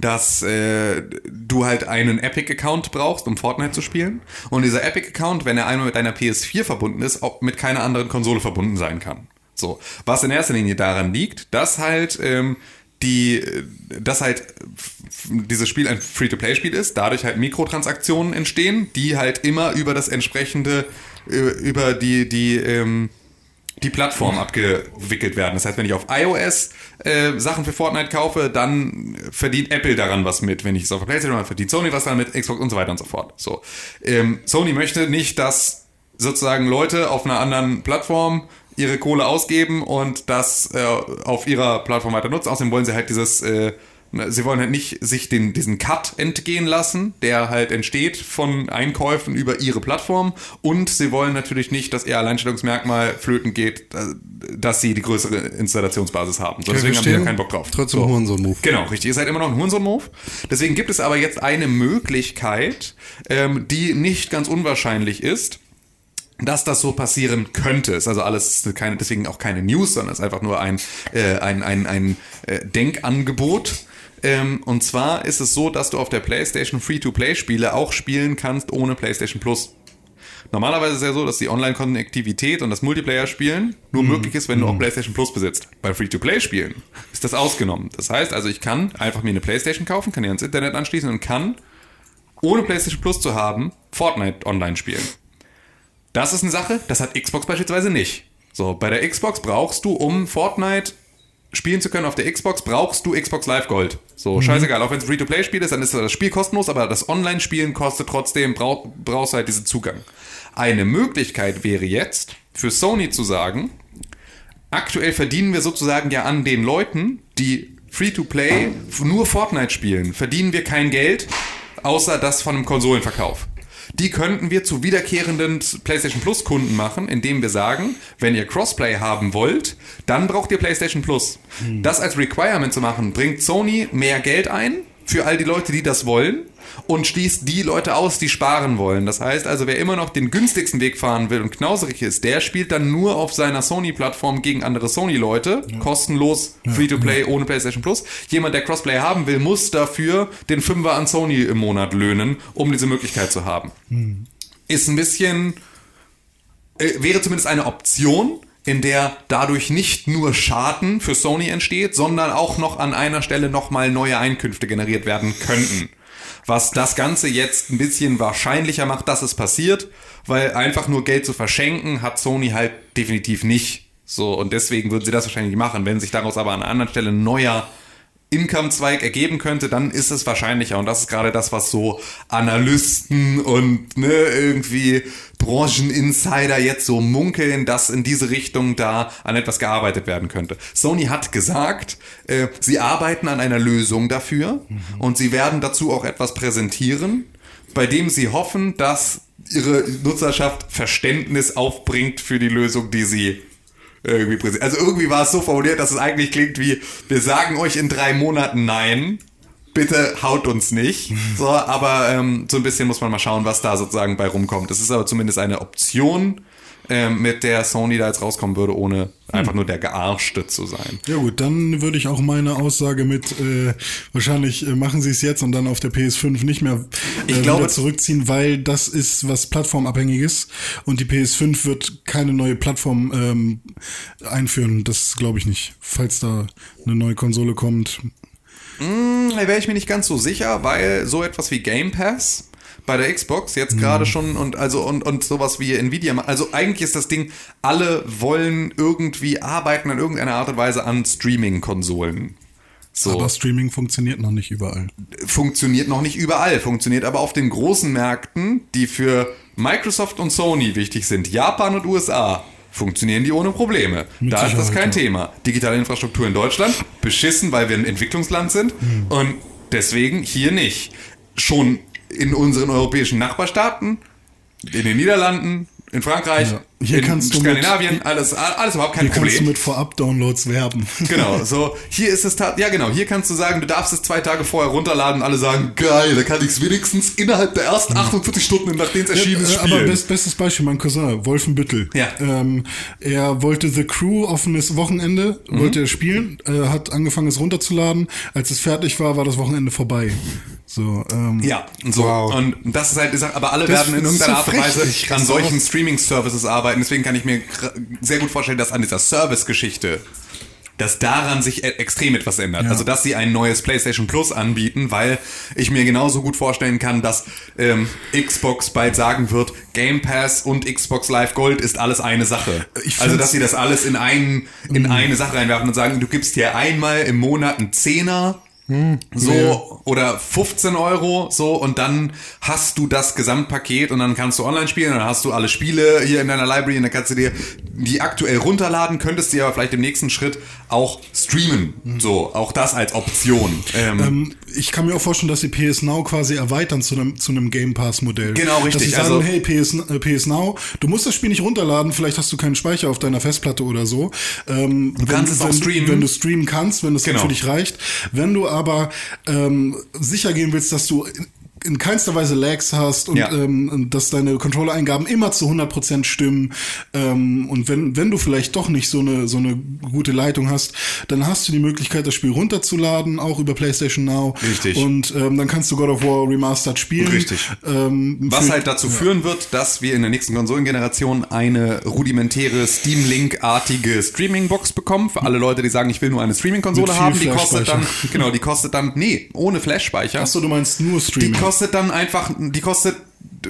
dass äh, du halt einen Epic-Account brauchst, um Fortnite zu spielen. Und dieser Epic-Account, wenn er einmal mit deiner PS4 verbunden ist, auch mit keiner anderen Konsole verbunden sein kann. So. Was in erster Linie daran liegt, dass halt ähm, die, dass halt dieses Spiel ein Free-to-Play-Spiel ist, dadurch halt Mikrotransaktionen entstehen, die halt immer über das entsprechende, äh, über die, die, ähm, die Plattform abgewickelt werden. Das heißt, wenn ich auf iOS äh, Sachen für Fortnite kaufe, dann verdient Apple daran was mit. Wenn ich es auf der PlayStation mache, verdient Sony was daran mit, Xbox und so weiter und so fort. So. Ähm, Sony möchte nicht, dass sozusagen Leute auf einer anderen Plattform ihre Kohle ausgeben und das äh, auf ihrer Plattform weiter nutzen. Außerdem wollen sie halt dieses äh, Sie wollen halt nicht sich den, diesen Cut entgehen lassen, der halt entsteht von Einkäufen über ihre Plattform. Und sie wollen natürlich nicht, dass ihr Alleinstellungsmerkmal flöten geht, äh, dass sie die größere Installationsbasis haben. So, deswegen haben die da keinen Bock drauf. Trotzdem so. Hurensohn-Move. Genau, richtig. Ihr seid immer noch ein Hurensohn-Move. Deswegen gibt es aber jetzt eine Möglichkeit, ähm, die nicht ganz unwahrscheinlich ist dass das so passieren könnte. Ist also alles keine, deswegen auch keine News, sondern ist einfach nur ein, äh, ein, ein, ein äh, Denkangebot. Ähm, und zwar ist es so, dass du auf der PlayStation Free-to-Play-Spiele auch spielen kannst ohne PlayStation Plus. Normalerweise ist es ja so, dass die Online-Konnektivität und das Multiplayer-Spielen nur mhm. möglich ist, wenn du auch mhm. PlayStation Plus besitzt. Bei Free-to-Play-Spielen ist das ausgenommen. Das heißt also, ich kann einfach mir eine PlayStation kaufen, kann die ans Internet anschließen und kann, ohne PlayStation Plus zu haben, Fortnite online spielen. Das ist eine Sache, das hat Xbox beispielsweise nicht. So, bei der Xbox brauchst du, um Fortnite spielen zu können auf der Xbox, brauchst du Xbox Live Gold. So, mhm. scheißegal, auch wenn es Free-to-Play-Spiel ist, dann ist das Spiel kostenlos, aber das Online-Spielen kostet trotzdem, brauch, brauchst du halt diesen Zugang. Eine Möglichkeit wäre jetzt, für Sony zu sagen, aktuell verdienen wir sozusagen ja an den Leuten, die Free-to-Play nur Fortnite spielen, verdienen wir kein Geld, außer das von einem Konsolenverkauf. Die könnten wir zu wiederkehrenden PlayStation Plus Kunden machen, indem wir sagen, wenn ihr Crossplay haben wollt, dann braucht ihr PlayStation Plus. Hm. Das als Requirement zu machen, bringt Sony mehr Geld ein für all die Leute, die das wollen und schließt die Leute aus, die sparen wollen. Das heißt also, wer immer noch den günstigsten Weg fahren will und knauserig ist, der spielt dann nur auf seiner Sony-Plattform gegen andere Sony-Leute, ja. kostenlos, Free-to-Play, ja. ohne PlayStation Plus. Jemand, der Crossplay haben will, muss dafür den Fünfer an Sony im Monat löhnen, um diese Möglichkeit zu haben. Mhm. Ist ein bisschen, äh, wäre zumindest eine Option, in der dadurch nicht nur Schaden für Sony entsteht, sondern auch noch an einer Stelle nochmal neue Einkünfte generiert werden könnten was das Ganze jetzt ein bisschen wahrscheinlicher macht, dass es passiert, weil einfach nur Geld zu verschenken hat Sony halt definitiv nicht. So, und deswegen würden sie das wahrscheinlich machen. Wenn sich daraus aber an einer anderen Stelle ein neuer Income-Zweig ergeben könnte, dann ist es wahrscheinlicher. Und das ist gerade das, was so Analysten und ne, irgendwie Brancheninsider jetzt so munkeln, dass in diese Richtung da an etwas gearbeitet werden könnte. Sony hat gesagt, äh, sie arbeiten an einer Lösung dafür mhm. und sie werden dazu auch etwas präsentieren, bei dem sie hoffen, dass ihre Nutzerschaft Verständnis aufbringt für die Lösung, die sie irgendwie präsent. Also irgendwie war es so formuliert, dass es eigentlich klingt wie, wir sagen euch in drei Monaten nein. Bitte haut uns nicht. So, aber ähm, so ein bisschen muss man mal schauen, was da sozusagen bei rumkommt. Das ist aber zumindest eine Option, ähm, mit der Sony da jetzt rauskommen würde, ohne einfach hm. nur der Gearschte zu sein. Ja gut, dann würde ich auch meine Aussage mit, äh, wahrscheinlich äh, machen sie es jetzt und dann auf der PS5 nicht mehr äh, ich glaube, zurückziehen, weil das ist was plattformabhängiges und die PS5 wird keine neue Plattform ähm, einführen. Das glaube ich nicht. Falls da eine neue Konsole kommt. Mm, da wäre ich mir nicht ganz so sicher, weil so etwas wie Game Pass bei der Xbox jetzt gerade mhm. schon und also und und sowas wie Nvidia. Also eigentlich ist das Ding, alle wollen irgendwie arbeiten in irgendeiner Art und Weise an Streaming-Konsolen. So. Aber Streaming funktioniert noch nicht überall. Funktioniert noch nicht überall, funktioniert aber auf den großen Märkten, die für Microsoft und Sony wichtig sind, Japan und USA, funktionieren die ohne Probleme. Mit da ist das kein ja. Thema. Digitale Infrastruktur in Deutschland, beschissen, weil wir ein Entwicklungsland sind mhm. und deswegen hier nicht. Schon in unseren europäischen Nachbarstaaten, in den Niederlanden, in Frankreich, ja. Hier in kannst Skandinavien, mit, alles, alles überhaupt kein hier Problem. Hier kannst du mit Vorab-Downloads werben. Genau, so, hier ist es, ja genau, hier kannst du sagen, du darfst es zwei Tage vorher runterladen und alle sagen, geil, da kann ich es wenigstens innerhalb der ersten 48 Stunden, nachdem es erschienen ist, ja, spielen. Aber best, bestes Beispiel, mein Cousin, Wolfenbüttel. Ja. Ähm, er wollte The Crew offenes Wochenende, mhm. wollte er spielen, äh, hat angefangen es runterzuladen, als es fertig war, war das Wochenende vorbei. So, ähm, ja, so. Wow. Und das ist halt, aber alle das werden in irgendeiner Art und Weise an solchen Streaming-Services arbeiten. Deswegen kann ich mir sehr gut vorstellen, dass an dieser Service-Geschichte dass daran sich e extrem etwas ändert. Also dass sie ein neues PlayStation Plus anbieten, weil ich mir genauso gut vorstellen kann, dass ähm, Xbox bald sagen wird, Game Pass und Xbox Live Gold ist alles eine Sache. Also dass sie das alles in, einen, in eine Sache reinwerfen und sagen, du gibst dir einmal im Monat einen Zehner so oder 15 Euro so und dann hast du das Gesamtpaket und dann kannst du online spielen und dann hast du alle Spiele hier in deiner Library und dann kannst du dir die aktuell runterladen, könntest die aber vielleicht im nächsten Schritt auch streamen. So, auch das als Option. Ähm, Ähm, ich kann mir auch vorstellen, dass sie PS Now quasi erweitern zu einem, zu einem Game Pass Modell. Genau, richtig. Dass sie sagen, Also- hey, PS, äh, PS Now, du musst das Spiel nicht runterladen, vielleicht hast du keinen Speicher auf deiner Festplatte oder so. Ähm, du kannst es auch wenn, streamen. Wenn du streamen kannst, wenn das Genau. für dich reicht. Wenn du aber ähm, sicher gehen willst, dass du in, in keinster Weise Lags hast und Ja. ähm, dass deine Controller-Eingaben immer zu 100% stimmen ähm, und wenn, wenn du vielleicht doch nicht so eine, so eine gute Leitung hast, dann hast du die Möglichkeit, das Spiel runterzuladen, auch über PlayStation Now. Richtig. Und ähm, dann kannst du God of War Remastered spielen. Richtig. Ähm, Was halt dazu führen wird, dass wir in der nächsten Konsolengeneration eine rudimentäre Steam Link-artige Streaming-Box bekommen. Für alle Leute, die sagen, ich will nur eine Streaming-Konsole haben, die kostet dann, genau, die kostet dann, nee, ohne Flash-Speicher. Achso, du meinst nur Streaming. Kostet dann einfach, die kostet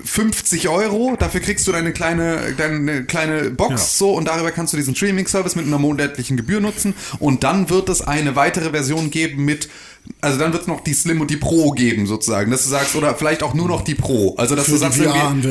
50 Euro, dafür kriegst du deine kleine, deine kleine Box Ja. so und darüber kannst du diesen Streaming-Service mit einer monatlichen Gebühr nutzen. Und dann wird es eine weitere Version geben mit, also dann wird es noch die Slim und die Pro geben sozusagen, dass du sagst, oder vielleicht auch nur noch die Pro, also dass Für du sagst,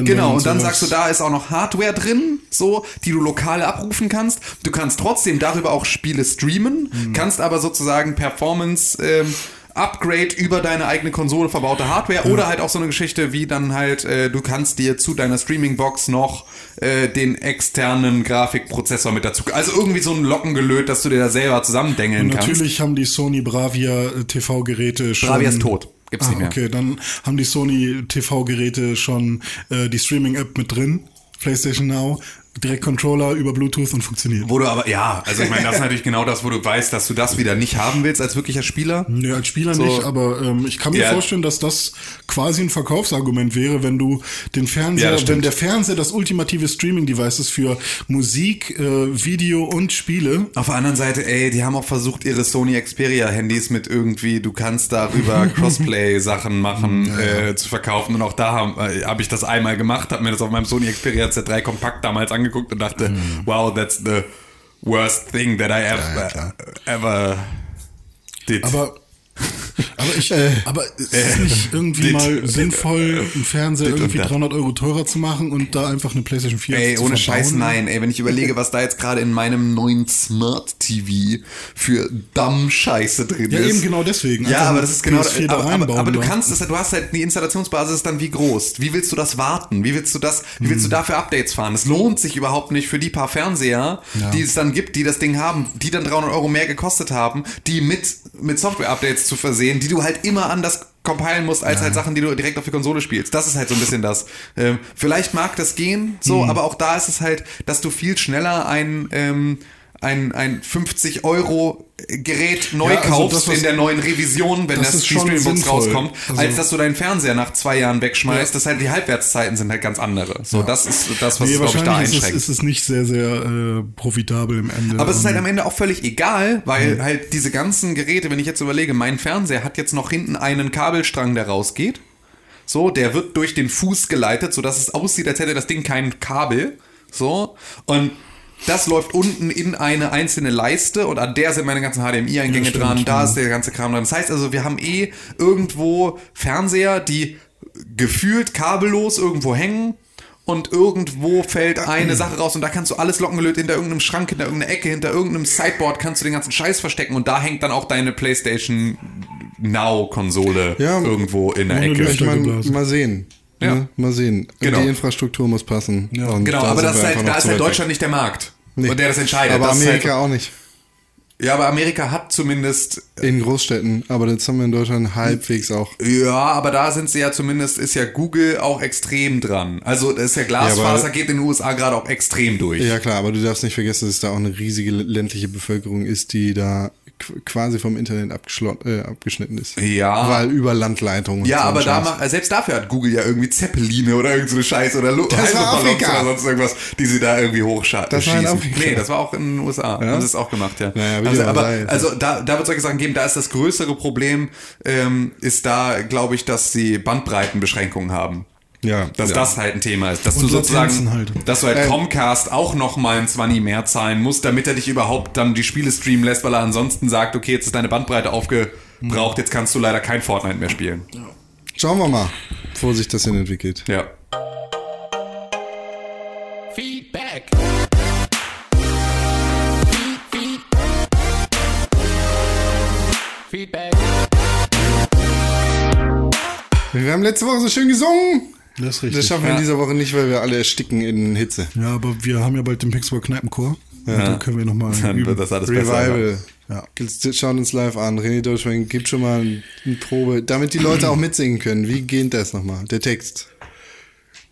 genau, und dann sagst du, da ist auch noch Hardware drin, so, die du lokal abrufen kannst, du kannst trotzdem darüber auch Spiele streamen, Mhm. kannst aber sozusagen Performance, ähm, Upgrade über deine eigene Konsole verbaute Hardware oder halt auch so eine Geschichte wie dann halt, äh, du kannst dir zu deiner Streaming-Box noch äh, den externen Grafikprozessor mit dazu, also irgendwie so ein Lockengelöt, dass du dir da selber zusammendengeln kannst. Natürlich haben die Sony Bravia äh, TV-Geräte schon. Bravia ist tot. Gibt's ah, nicht mehr. Okay, dann haben die Sony TV-Geräte schon äh, die Streaming-App mit drin. PlayStation Now, direkt Controller über Bluetooth und funktioniert. Wo du aber, ja, also ich meine, das ist natürlich genau das, wo du weißt, dass du das wieder nicht haben willst als wirklicher Spieler. Nee, als Spieler So. nicht, aber ähm, ich kann mir Ja. vorstellen, dass das quasi ein Verkaufsargument wäre, wenn du den Ja, Fernseher, stimmt. wenn der Fernseher das ultimative Streaming-Device ist für Musik, äh, Video und Spiele. Auf der anderen Seite, ey, die haben auch versucht, ihre Sony Xperia-Handys mit irgendwie, du kannst darüber Crossplay-Sachen machen, äh, zu verkaufen. Und auch da habe äh, hab ich das einmal gemacht, habe mir das auf meinem Sony Xperia Z3 Kompakt damals angeguckt und dachte, wow, that's the worst thing that I ever, ever did. Aber aber ich, aber ist es nicht irgendwie dit- mal sinnvoll, einen Fernseher dit und irgendwie dat. 300 Euro teurer zu machen und da einfach eine PlayStation 4 Ey, zu ohne verbauen? Scheiß, nein. Ey, wenn ich überlege, was da jetzt gerade in meinem neuen Smart TV für dumm Scheiße drin Ja, ist. eben genau deswegen. Ja, aber das ist genau, PS4 da aber, aber, aber du ja. kannst es, du hast halt, die Installationsbasis dann wie groß. Wie willst du das warten? Wie willst du das, wie Hm. willst du dafür Updates fahren? Es lohnt sich überhaupt nicht für die paar Fernseher, die es dann gibt, die das Ding haben, die dann 300 Euro mehr gekostet haben, die mit, mit Software-Updates zu versehen, die du halt immer anders compilen musst, als halt Sachen, die du direkt auf die Konsole spielst. Das ist halt so ein bisschen das. Ähm, vielleicht mag das gehen, so, Hm. aber auch da ist es halt, dass du viel schneller ein, ähm, ein, ein 50 Euro Gerät neu Ja, also kaufst das, in der neuen Revision, wenn das das, die Streamingbox rauskommt, Also- als dass du deinen Fernseher nach zwei Jahren wegschmeißt. Ja. Das ist halt die Halbwertszeiten sind halt ganz andere. So, das ist das, was Nee, es, glaube ich, da wahrscheinlich ist es, einschränkt. ist es nicht sehr, sehr äh, profitabel im Ende. Aber es ist halt am Ende auch völlig egal, weil halt diese ganzen Geräte, wenn ich jetzt überlege, mein Fernseher hat jetzt noch hinten einen Kabelstrang, der rausgeht. So, der wird durch den Fuß geleitet, sodass es aussieht, als hätte das Ding kein Kabel. So, und das läuft unten in eine einzelne Leiste und an der sind meine ganzen HDMI-Eingänge Ja, dran, da ja. ist der ganze Kram dran. Das heißt also, wir haben eh irgendwo Fernseher, die gefühlt kabellos irgendwo hängen und irgendwo fällt eine Sache raus und da kannst du alles lockengelöt hinter irgendeinem Schrank, hinter irgendeiner Ecke, hinter irgendeinem Sideboard kannst du den ganzen Scheiß verstecken und da hängt dann auch deine PlayStation Now-Konsole Ja, irgendwo in der Ecke. Ich geblasen. mal sehen. Ja. Ne? Mal sehen. Genau. Die Infrastruktur muss passen. Und Genau, da aber das ist halt, da ist halt Deutschland nicht der Markt. Nee. Und der das entscheidet. Aber das ist Amerika halt, auch nicht. Ja, aber Amerika hat zumindest In Großstädten. Aber das haben wir in Deutschland halbwegs auch. Ja, aber da sind sie ja zumindest, ist ja Google auch extrem dran. Also das ist ja Glasfaser, aber- geht in den USA gerade auch extrem durch. Ja klar, aber du darfst nicht vergessen, dass es da auch eine riesige ländliche Bevölkerung ist, die da quasi vom Internet äh, abgeschnitten ist. Ja. Weil über Landleitungen. und Ja, so aber da macht, selbst dafür hat Google ja irgendwie Zeppeline oder irgend so eine Scheiße oder Lu Das war Heißluftballons Afrika. oder sonst irgendwas, die sie da irgendwie hochschießen. Das war in Afrika. Nee, das war auch in den USA. Haben sie es auch gemacht, ja. Naja, wie also, aber sei. also da, da wird es solche Sachen geben, da ist das größere Problem, ähm, ist da, glaube ich, dass sie Bandbreitenbeschränkungen haben. Ja, Dass ja. das halt ein Thema ist. Dass Und du sozusagen, halt. dass du halt Ähm. Comcast auch noch mal ein 20 mehr zahlen musst, damit er dich überhaupt dann die Spiele streamen lässt, weil er ansonsten sagt, okay, jetzt ist deine Bandbreite aufgebraucht, jetzt kannst du leider kein Fortnite mehr spielen. Schauen wir mal, wo sich das hin entwickelt. Ja. Feedback. Feedback. Wir haben letzte Woche so schön gesungen. Das ist richtig. Das schaffen wir in dieser Woche nicht, weil wir alle ersticken in Hitze. ja, aber wir haben ja bald den Pixburg Kneipenchor. Ja. Da können wir nochmal Dann üben. wird das alles besser. Revival. Ja. Jetzt Schaut uns live an. René Deutschmann gibt schon mal eine Probe, damit die Leute auch mitsingen können. Wie geht das nochmal? Der Text.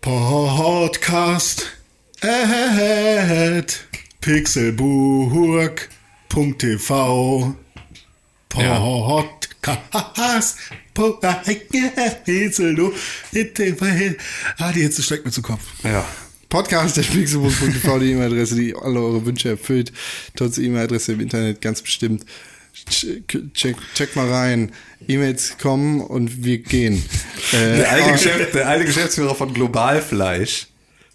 Podcast at pixelburg.tv Podcast Ah, die Hitze steckt mir zu Kopf. Ja. Podcast der Pixelbus.tv, die E-Mail-Adresse, die alle eure Wünsche erfüllt. Trotz E-Mail-Adresse im Internet ganz bestimmt. Check, check, check mal rein. E-Mails kommen und wir gehen. Äh, Der alte, Geschäft, der alte Geschäftsführer von Globalfleisch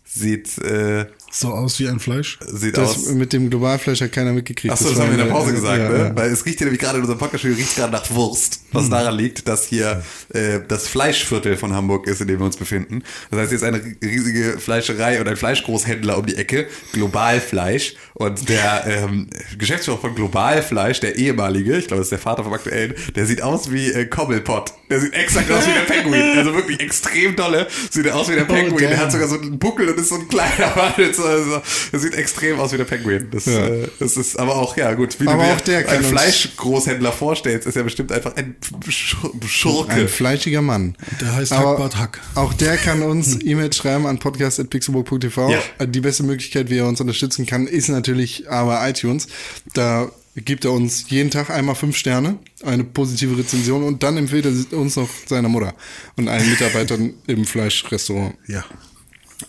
sieht, äh, So aus wie ein Fleisch. sieht das aus. mit dem Globalfleisch hat keiner mitgekriegt. Achso, das haben wir in der Pause gesagt, ja, ne? ja. Weil es riecht hier nämlich gerade in unserem Podcast riecht gerade nach Wurst. Was daran liegt, dass hier äh, das Fleischviertel von Hamburg ist, in dem wir uns befinden. Das heißt, hier ist eine riesige Fleischerei und ein Fleischgroßhändler um die Ecke, Globalfleisch. Und der ähm, Geschäftsführer von Globalfleisch, der ehemalige, ich glaube, das ist der Vater vom aktuellen, der sieht aus wie äh, Cobblepot. Der sieht exakt aus wie der Penguin. Also wirklich extrem dolle. Sieht er aus wie der Penguin. der damn. hat sogar so einen Buckel und ist so ein kleiner Mann. Also, der sieht extrem aus wie der Penguin. Das, Ja. äh, das ist aber auch, ja gut, wie Aber du dir auch der einen Fleischgroßhändler vorstellst, ist ja bestimmt einfach ein Schur- Schurke. Ein fleischiger Mann. Der heißt Aber Hackbart Hack. Auch der kann uns E-Mails schreiben an podcast.pixelburg.tv. Ja. Die beste Möglichkeit, wie er uns unterstützen kann, ist natürlich aber iTunes. Da gibt er uns jeden Tag einmal fünf Sterne, eine positive Rezension und dann empfiehlt er uns noch seiner Mutter und allen Mitarbeitern im Fleischrestaurant. Ja.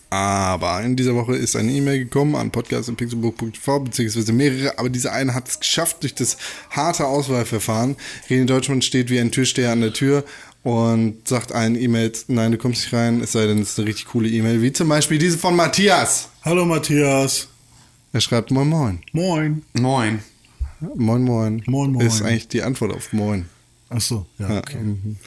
Aber in dieser Woche ist eine E-Mail gekommen an podcast.pixelburg.tv, beziehungsweise mehrere, aber diese eine hat es geschafft durch das harte Auswahlverfahren. René Deutschmann steht wie ein Türsteher an der Tür und sagt allen E-Mails, nein, du kommst nicht rein, es sei denn, es ist eine richtig coole E-Mail, wie zum Beispiel diese von Matthias. Hallo Matthias. Er schreibt Moin Moin. Moin. Moin. Moin Moin. Moin, moin. Ist eigentlich die Antwort auf Moin. Ach so, ja, Ja, okay. mhm.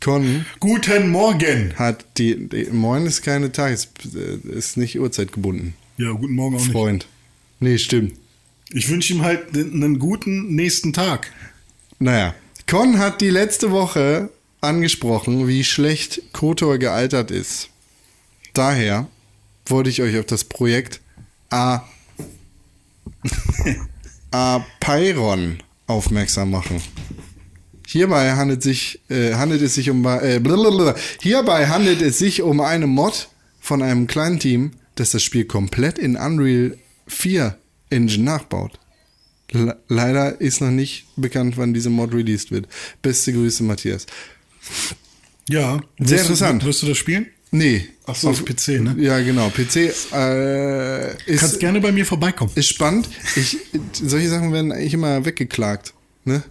Con Guten Morgen. hat die, die Moin ist keine Tages, äh, ist nicht Uhrzeitgebunden. Ja, guten Morgen auch nicht. Freund. Nee, stimmt. Ich wünsche ihm halt einen guten nächsten Tag. Naja, Con hat die letzte Woche angesprochen, wie schlecht Kotor gealtert ist. Daher wollte ich euch auf das Projekt A. Apeiron aufmerksam machen. Hierbei handelt, sich, äh, handelt es sich um äh, blablabla. hierbei handelt es sich um eine Mod von einem kleinen Team, das das Spiel komplett in Unreal 4 Engine nachbaut. Le leider ist noch nicht bekannt, wann diese Mod released wird. Beste Grüße, Matthias. Ja. Sehr interessant. Du, wirst du das spielen? Nee. Ach so, auf PC, ne? Ja, genau. PC äh, ist, Kannst gerne bei mir vorbeikommen. ist spannend. Ich, solche Sachen werden eigentlich immer weggeklagt. Ne?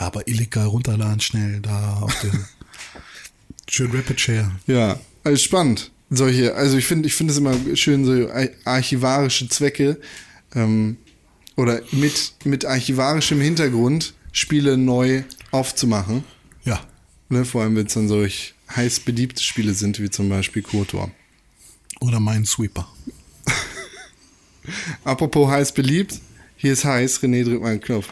Ja, aber illegal runterladen schnell da auf den schön Rapid Share. Ja, also spannend. Solche, also ich finde, ich finde es immer schön, so ar- archivarische Zwecke ähm, oder mit, mit archivarischem Hintergrund Spiele neu aufzumachen. Ja. Ne? Vor allem, wenn es dann solch heiß beliebte Spiele sind, wie zum Beispiel KOTOR. Oder Minesweeper. Apropos heiß beliebt, hier ist heiß, René drückt mal einen Knopf.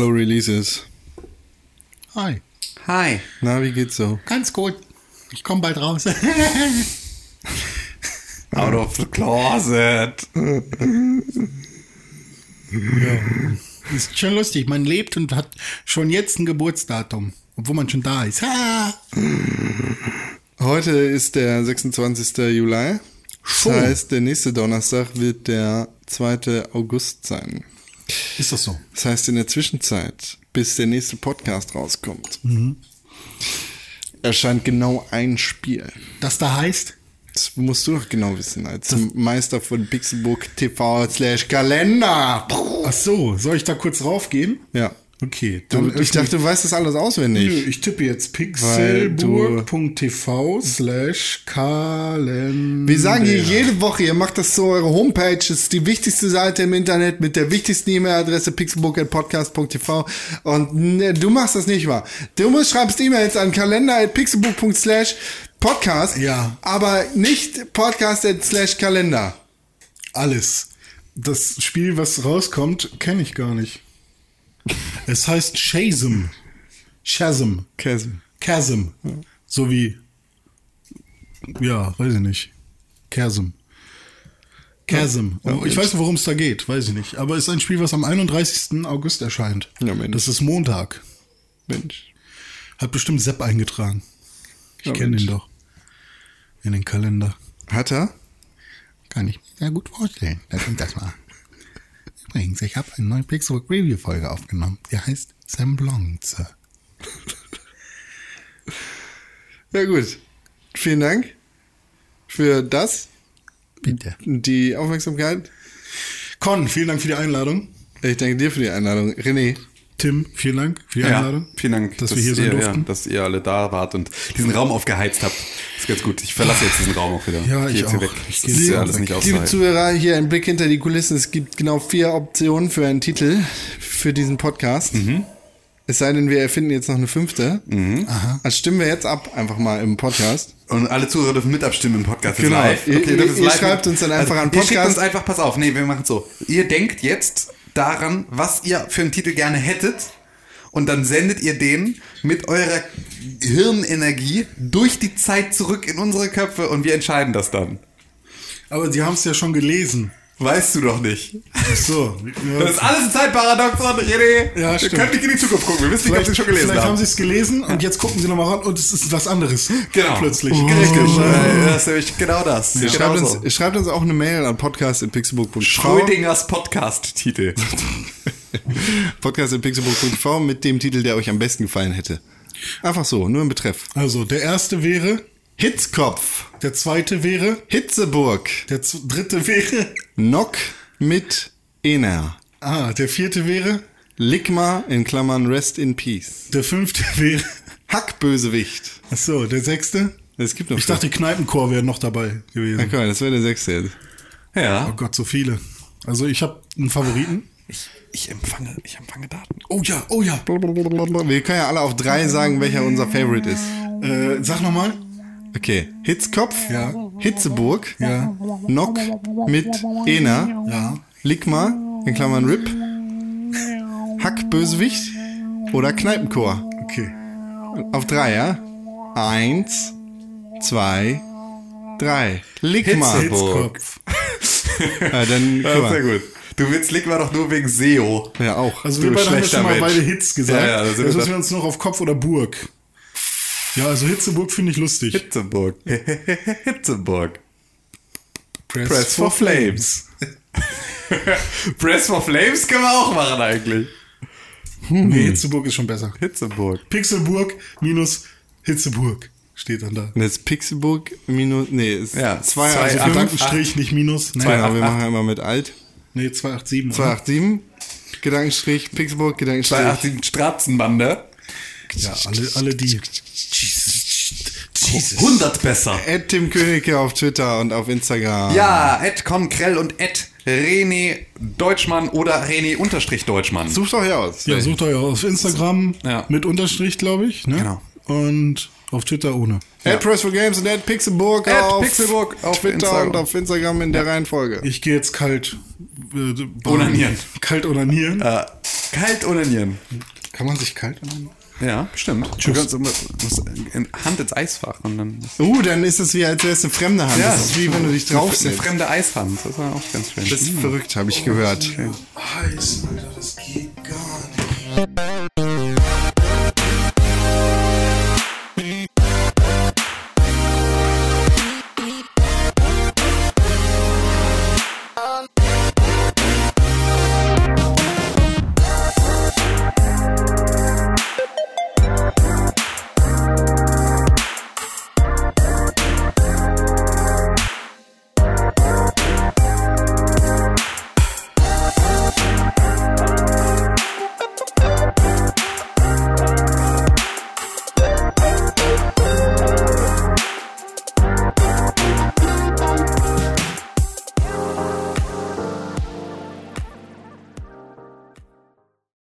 Hallo Releases. Hi. Hi. Na, wie geht's so? Ganz gut. Ich komme bald raus. Out of the closet. Ist schon lustig. Man lebt und hat schon jetzt ein Geburtsdatum, obwohl man schon da ist. Ha! Heute ist der 26. Juli. Schon. Das heißt, der nächste Donnerstag wird der 2. August sein. Ist das so? Das heißt, in der Zwischenzeit, bis der nächste Podcast rauskommt, erscheint genau ein Spiel. Das da heißt? Das musst du doch genau wissen, als Meister von Pixelbook TV slash Kalender. Ach so, soll ich da kurz raufgehen? Ja. Okay, dann ich dachte, du weißt das alles Nö, auswendig. ich tippe jetzt pixelburg.tv slash Kalender. Wir sagen hier jede Woche, ihr macht das zu eurer Homepage, das ist die wichtigste Seite im Internet mit der wichtigsten E-Mail-Adresse pixelbook.podcast.tv und ne, du machst das nicht wahr. Du musst, schreibst E-Mails an kalender.pixelbook.slash podcast, Ja. aber nicht podcast slash kalender. Alles. Das Spiel, was rauskommt, kenne ich gar nicht. Es heißt Shazam. Shazam. Chasm. Chasm. So wie, ja, weiß ich nicht. Chasm. Chasm. Oh, ich weiß nicht, worum es da geht, weiß ich nicht. Aber es ist ein Spiel, was am 31. August erscheint. Ja, Mensch. das ist Montag. Mensch. Hat bestimmt Sepp eingetragen. Ich Ja, kenne ihn doch. In den Kalender. Hat er? Kann ich mir sehr gut vorstellen. Da kommt das mal. Übrigens, ich habe eine neue Pixelbook Review Folge aufgenommen. Die heißt Semblance. Ja gut. Vielen Dank für das, Bitte. die Aufmerksamkeit. Con, vielen Dank für die Einladung. Ich danke dir für die Einladung. René, Tim, vielen Dank für die Ja, Einladung. vielen Dank, dass, wir hier sein ihr, durften. Ja, dass ihr alle da wart und diesen Raum aufgeheizt habt. ist ganz gut. Ich verlasse jetzt diesen Raum auch wieder. Ja, ich hier auch. weg. Ich Das ist jetzt ja auch alles weg. nicht Liebe. Zuhörer, hier ein Blick hinter die Kulissen. Es gibt genau vier Optionen für einen Titel für diesen Podcast. Mhm. Es sei denn, wir erfinden jetzt noch eine fünfte. Also stimmen wir jetzt ab, einfach mal im Podcast. Und alle Zuhörer dürfen mit abstimmen im Podcast. Das ist Genau. Live. Ihr- Okay, das ist ihr live. schreibt uns dann einfach an Ihr schickt Podcast. uns einfach, pass auf, nee, wir machen es so. Ihr denkt jetzt daran, was ihr für einen Titel gerne hättet. Und dann sendet ihr den mit eurer Hirnenergie durch die Zeit zurück in unsere Köpfe und wir entscheiden das dann. Aber Sie haben es ja schon gelesen. Weißt du doch nicht. Ach so. Das ist alles ein Zeitparadoxon, René. Ja, wir stimmt. können nicht in die Zukunft gucken. Wir wissen nicht, ob sie schon gelesen vielleicht haben haben. Sie es gelesen und jetzt gucken Sie nochmal ran und es ist was anderes. Genau. Plötzlich. Richtig. Äh, Das ist nämlich genau das. Genau Schreibt, uns, schreibt uns auch eine Mail an podcast.pixelbook.tv Schrödingers Podcast-Titel. podcast.pixelbook.tv mit dem Titel, der euch am besten gefallen hätte. Einfach so, nur im Betreff. Also, der erste wäre, Hitzkopf, der zweite wäre, Hitzeburg, der dritte wäre, Nock mit Ener, ah, der vierte wäre, Ligma in Klammern Rest in Peace, der fünfte wäre, Hackbösewicht. ach so, der sechste. Es gibt noch Ich dachte, Kneipenchor wäre noch dabei gewesen. komm, das wäre der sechste jetzt. Oh Ja. Gott, so viele. Also, ich habe einen Favoriten. Ich, ich, empfange, ich empfange Daten. Oh ja, oh ja. Wir können ja alle auf drei sagen, welcher unser Favorite ist. Äh, sag nochmal. Okay, Hitzkopf, Ja. Hitzeburg, Ja. Nock mit Ener, Ja. Ligma in Klammern Rip, Hackbösewicht oder Kneipenchor. Okay. Auf drei, ja? Eins, zwei, drei. Ligma. Hitzkopf. Ja, dann, Ja, sehr gut. Du willst Ligma doch nur wegen SEO. Ja, auch. Also Du wir beide haben schon mal beide Hits gesagt. Ja, ja, da sind Jetzt müssen wir uns noch auf Kopf oder Burg. Ja, also Hitzeburg finde ich lustig. Hitzeburg. Hitzeburg. Press, Press for Flames. Press for Flames können wir auch machen eigentlich. Nee, Hitzeburg ist schon besser. Hitzeburg. Pixelburg minus Hitzeburg steht dann da. Und jetzt Pixelburg minus, nee, ist Ja, zwei, zwei, also Gedankenstrich, nicht minus. Nee, genau, wir machen immer mit alt. nee 287. oder? 287, Gedankenstrich, Pixelburg, Gedankenstrich. 218 Stratzenbande. Ja, alle, alle die. 100 besser. Ed Tim Königke auf Twitter und auf Instagram. Ja, Ed Konkrell und Ed René Deutschmann oder René Unterstrich Deutschmann. Sucht euch aus. Ja, sucht euch auf Instagram Ja. mit Unterstrich, glaube ich. Ne? Genau. Und auf Twitter ohne. Ed Press for Games und Ed Pixelburg Ed auf Pixelburg auf Twitter Instagram. und auf Instagram in der Reihenfolge. Ich gehe jetzt kalt. Äh, Onanieren. Kalt onanieren. Äh, kalt onanieren. Kann man sich kalt onanieren? Ja, bestimmt. Du kannst immer- musst in Hand ins Eisfach und dann. Uh, dann ist es wie, als wäre es eine fremde Hand. Ja. Das ist wie, wenn du dich Eine draufsetzt. fremde Eishand. Das war auch ganz schön. Das ist verrückt, habe ich gehört. Heiß, Alter, das geht Tschüss.